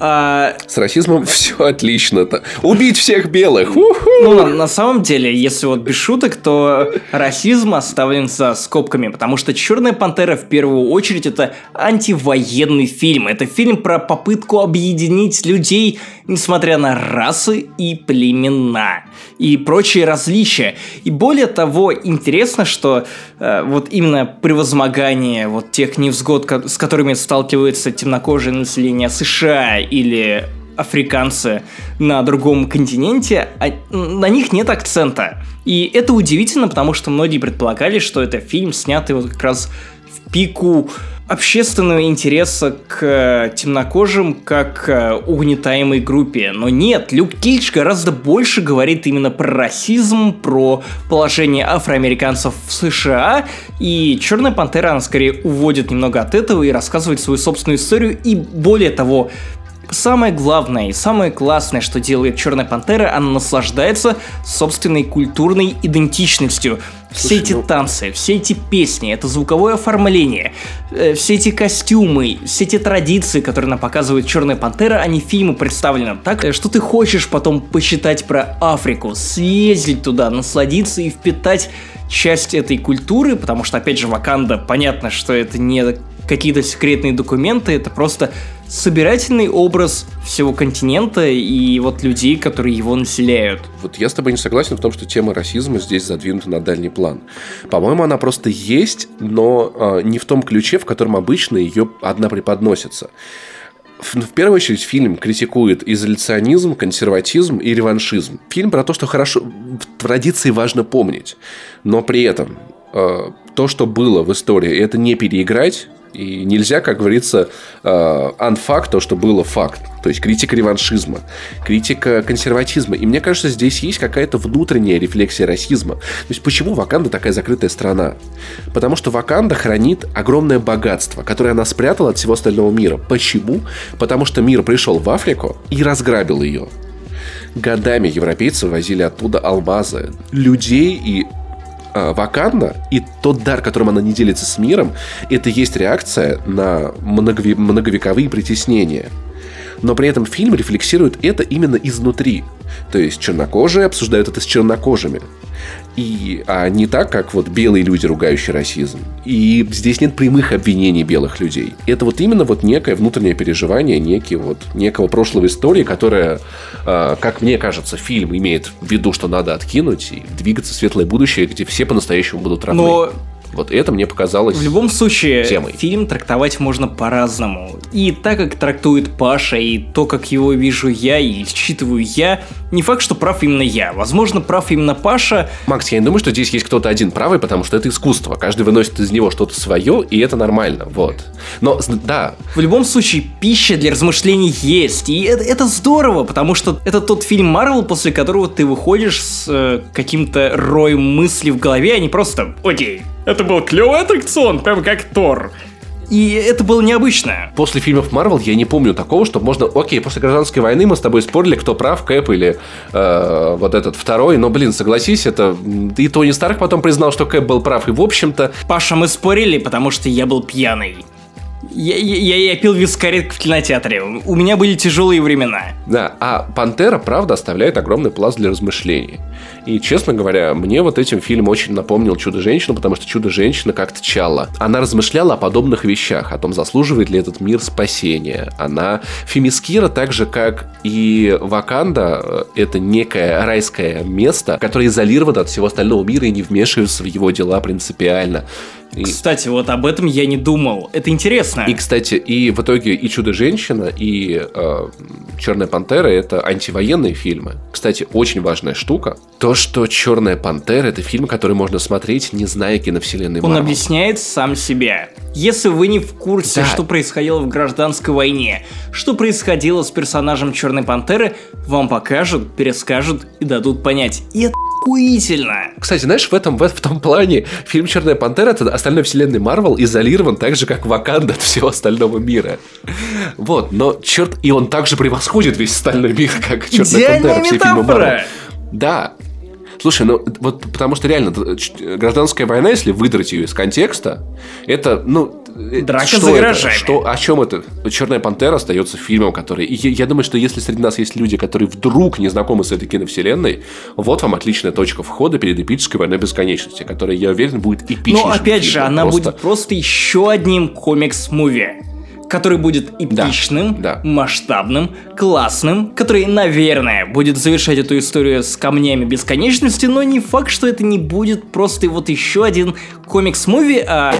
А... С расизмом все отлично-то. Убить всех белых. Ну, на, на самом деле, если вот без шуток, то расизм оставлен за скобками, потому что Черная пантера в первую очередь это антивоенный фильм. Это фильм про попытку объединить людей, несмотря на расы и племена и прочие различия. И более того, интересно, что э, вот именно превозмогание вот тех невзгод, с которыми сталкивается темнокожее население США или африканцы на другом континенте, а на них нет акцента. И это удивительно, потому что многие предполагали, что это фильм, снятый вот как раз в пику общественного интереса к э, темнокожим как к угнетаемой группе. Но нет, Люк Кейдж гораздо больше говорит именно про расизм, про положение афроамериканцев в США, и Черная Пантера, она скорее уводит немного от этого и рассказывает свою собственную историю, и более того, Самое главное и самое классное, что делает Черная Пантера, она наслаждается собственной культурной идентичностью. Слушай, все эти ну... танцы, все эти песни, это звуковое оформление, э, все эти костюмы, все эти традиции, которые нам показывает Черная Пантера, они фильму представлены. Так, что ты хочешь потом почитать про Африку, съездить туда, насладиться и впитать часть этой культуры, потому что, опять же, Ваканда, понятно, что это не какие-то секретные документы, это просто собирательный образ всего континента и вот людей, которые его населяют. Вот я с тобой не согласен в том, что тема расизма здесь задвинута на дальний план. По-моему, она просто есть, но э, не в том ключе, в котором обычно ее одна преподносится. В, первую очередь фильм критикует изоляционизм, консерватизм и реваншизм. Фильм про то, что хорошо в традиции важно помнить, но при этом э, то, что было в истории, это не переиграть, и нельзя, как говорится, анфакт, то, что было факт. То есть критика реваншизма, критика консерватизма. И мне кажется, здесь есть какая-то внутренняя рефлексия расизма. То есть почему Ваканда такая закрытая страна? Потому что Ваканда хранит огромное богатство, которое она спрятала от всего остального мира. Почему? Потому что мир пришел в Африку и разграбил ее. Годами европейцы возили оттуда алмазы, людей и э, Ваканда и тот дар, которым она не делится с миром, это есть реакция на многове- многовековые притеснения. Но при этом фильм рефлексирует это именно изнутри. То есть чернокожие обсуждают это с чернокожими. И, а не так, как вот белые люди, ругающие расизм. И здесь нет прямых обвинений белых людей. Это вот именно вот некое внутреннее переживание некий вот, некого прошлого истории, которая, э, как мне кажется, фильм имеет в виду, что надо откинуть и двигаться в светлое будущее, где все по-настоящему будут равны. Но вот это мне показалось В любом случае, темой. фильм трактовать можно по-разному. И так, как трактует Паша, и то, как его вижу я и считываю я, не факт, что прав именно я. Возможно, прав именно Паша. Макс, я не думаю, что здесь есть кто-то один правый, потому что это искусство. Каждый выносит из него что-то свое, и это нормально. Вот. Но, да. В любом случае, пища для размышлений есть. И это, это здорово, потому что это тот фильм Марвел, после которого ты выходишь с э, каким-то роем мыслей в голове, а не просто «Окей, это был клевый аттракцион, прям как Тор. И это было необычно. После фильмов Марвел я не помню такого, что можно... Окей, после гражданской войны мы с тобой спорили, кто прав, Кэп или э, вот этот второй. Но, блин, согласись, это... И Тони Старк потом признал, что Кэп был прав. И, в общем-то... Паша, мы спорили, потому что я был пьяный. Я, я, я пил вискарик в кинотеатре. У меня были тяжелые времена. Да, а «Пантера», правда, оставляет огромный пласт для размышлений. И, честно говоря, мне вот этим фильм очень напомнил «Чудо-женщину», потому что «Чудо-женщина» как-то чала. Она размышляла о подобных вещах, о том, заслуживает ли этот мир спасения. Она фемискира, так же, как и Ваканда, это некое райское место, которое изолировано от всего остального мира и не вмешивается в его дела принципиально. И... Кстати, вот об этом я не думал. Это интересно. И, кстати, и в итоге и Чудо-женщина, и э, Черная пантера это антивоенные фильмы. Кстати, очень важная штука. То, что Черная пантера это фильм, который можно смотреть, не зная киновселенной Он объясняет сам себя. Если вы не в курсе, да. что происходило в гражданской войне, что происходило с персонажем Черной пантеры, вам покажут, перескажут и дадут понять. И это охуительно. Кстати, знаешь, в этом в, в том плане фильм Черная пантера от остальной вселенной Марвел изолирован так же, как Ваканда от всего остального мира. Вот, но черт, и он также превосходит весь остальной мир, как Черная пантера, все фильмы Марвел. Да, Слушай, ну вот потому что реально гражданская война, если выдрать ее из контекста, это, ну, э, Драка что за гаражами. Это? Что, о чем это? Черная пантера остается фильмом, который. И я, я думаю, что если среди нас есть люди, которые вдруг не знакомы с этой киновселенной, вот вам отличная точка входа перед эпической войной бесконечности, которая, я уверен, будет эпичной. Но опять же, она просто... будет просто еще одним комикс-муви который будет эпичным, да, да. масштабным, классным, который, наверное, будет завершать эту историю с камнями бесконечности, но не факт, что это не будет просто вот еще один комикс-муви, а,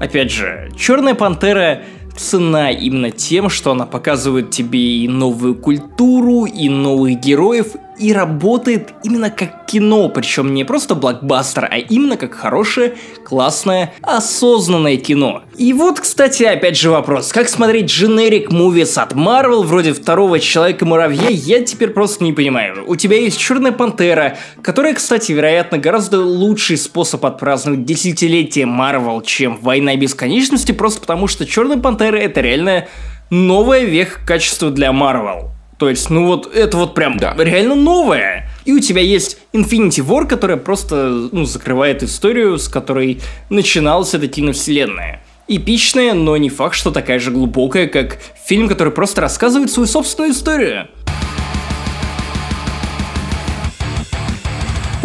опять же, Черная Пантера цена именно тем, что она показывает тебе и новую культуру, и новых героев, и работает именно как кино, причем не просто блокбастер, а именно как хорошее, классное, осознанное кино. И вот, кстати, опять же вопрос, как смотреть дженерик мувис от Marvel вроде второго Человека-муравья, я теперь просто не понимаю. У тебя есть Черная Пантера, которая, кстати, вероятно, гораздо лучший способ отпраздновать десятилетие Marvel, чем Война Бесконечности, просто потому что Черная Пантера это реально новая веха качества для Marvel. То есть, ну вот, это вот прям да. реально новое. И у тебя есть Infinity War, которая просто, ну, закрывает историю, с которой начиналась эта киновселенная. Эпичная, но не факт, что такая же глубокая, как фильм, который просто рассказывает свою собственную историю.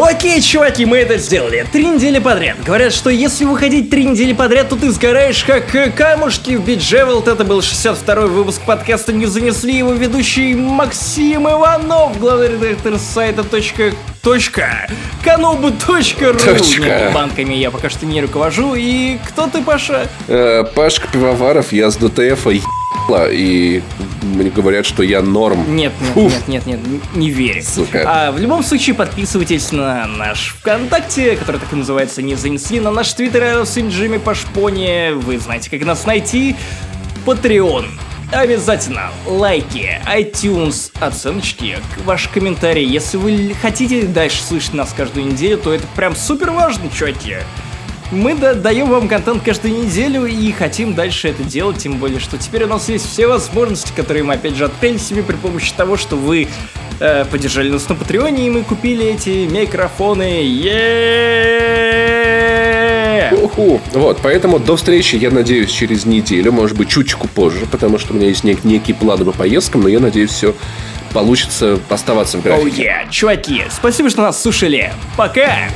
Окей, чуваки, мы это сделали. Три недели подряд. Говорят, что если выходить три недели подряд, то ты сгораешь как э, камушки в Bejeweled. Это был 62-й выпуск подкаста «Не занесли» его ведущий Максим Иванов, главный редактор сайта точка точка канобу.ру Точка. Банками я пока что не руковожу. И кто ты, Паша? Э, Пашка Пивоваров, я с ДТФа и мне говорят, что я норм. Нет, нет, нет, нет, нет, не верь. Сука. А, в любом случае, подписывайтесь на наш ВКонтакте, который так и называется «Не занесли», на наш Твиттер сын Джимми Пашпони. Вы знаете, как нас найти. Patreon. Обязательно лайки, iTunes, оценочки, ваш комментарий. Если вы хотите дальше слышать нас каждую неделю, то это прям супер важно, чуваки. Мы да, даем вам контент каждую неделю и хотим дальше это делать, тем более, что теперь у нас есть все возможности, которые мы опять же открыли себе при помощи того, что вы э, поддержали нас на Патреоне, и мы купили эти микрофоны. Уху. Вот, поэтому до встречи, я надеюсь, через неделю, может быть, чуточку позже, потому что у меня есть нек- некие планы по поездкам, но я надеюсь, все получится оставаться в графике. Oh yeah. Чуваки, спасибо, что нас слушали. Пока!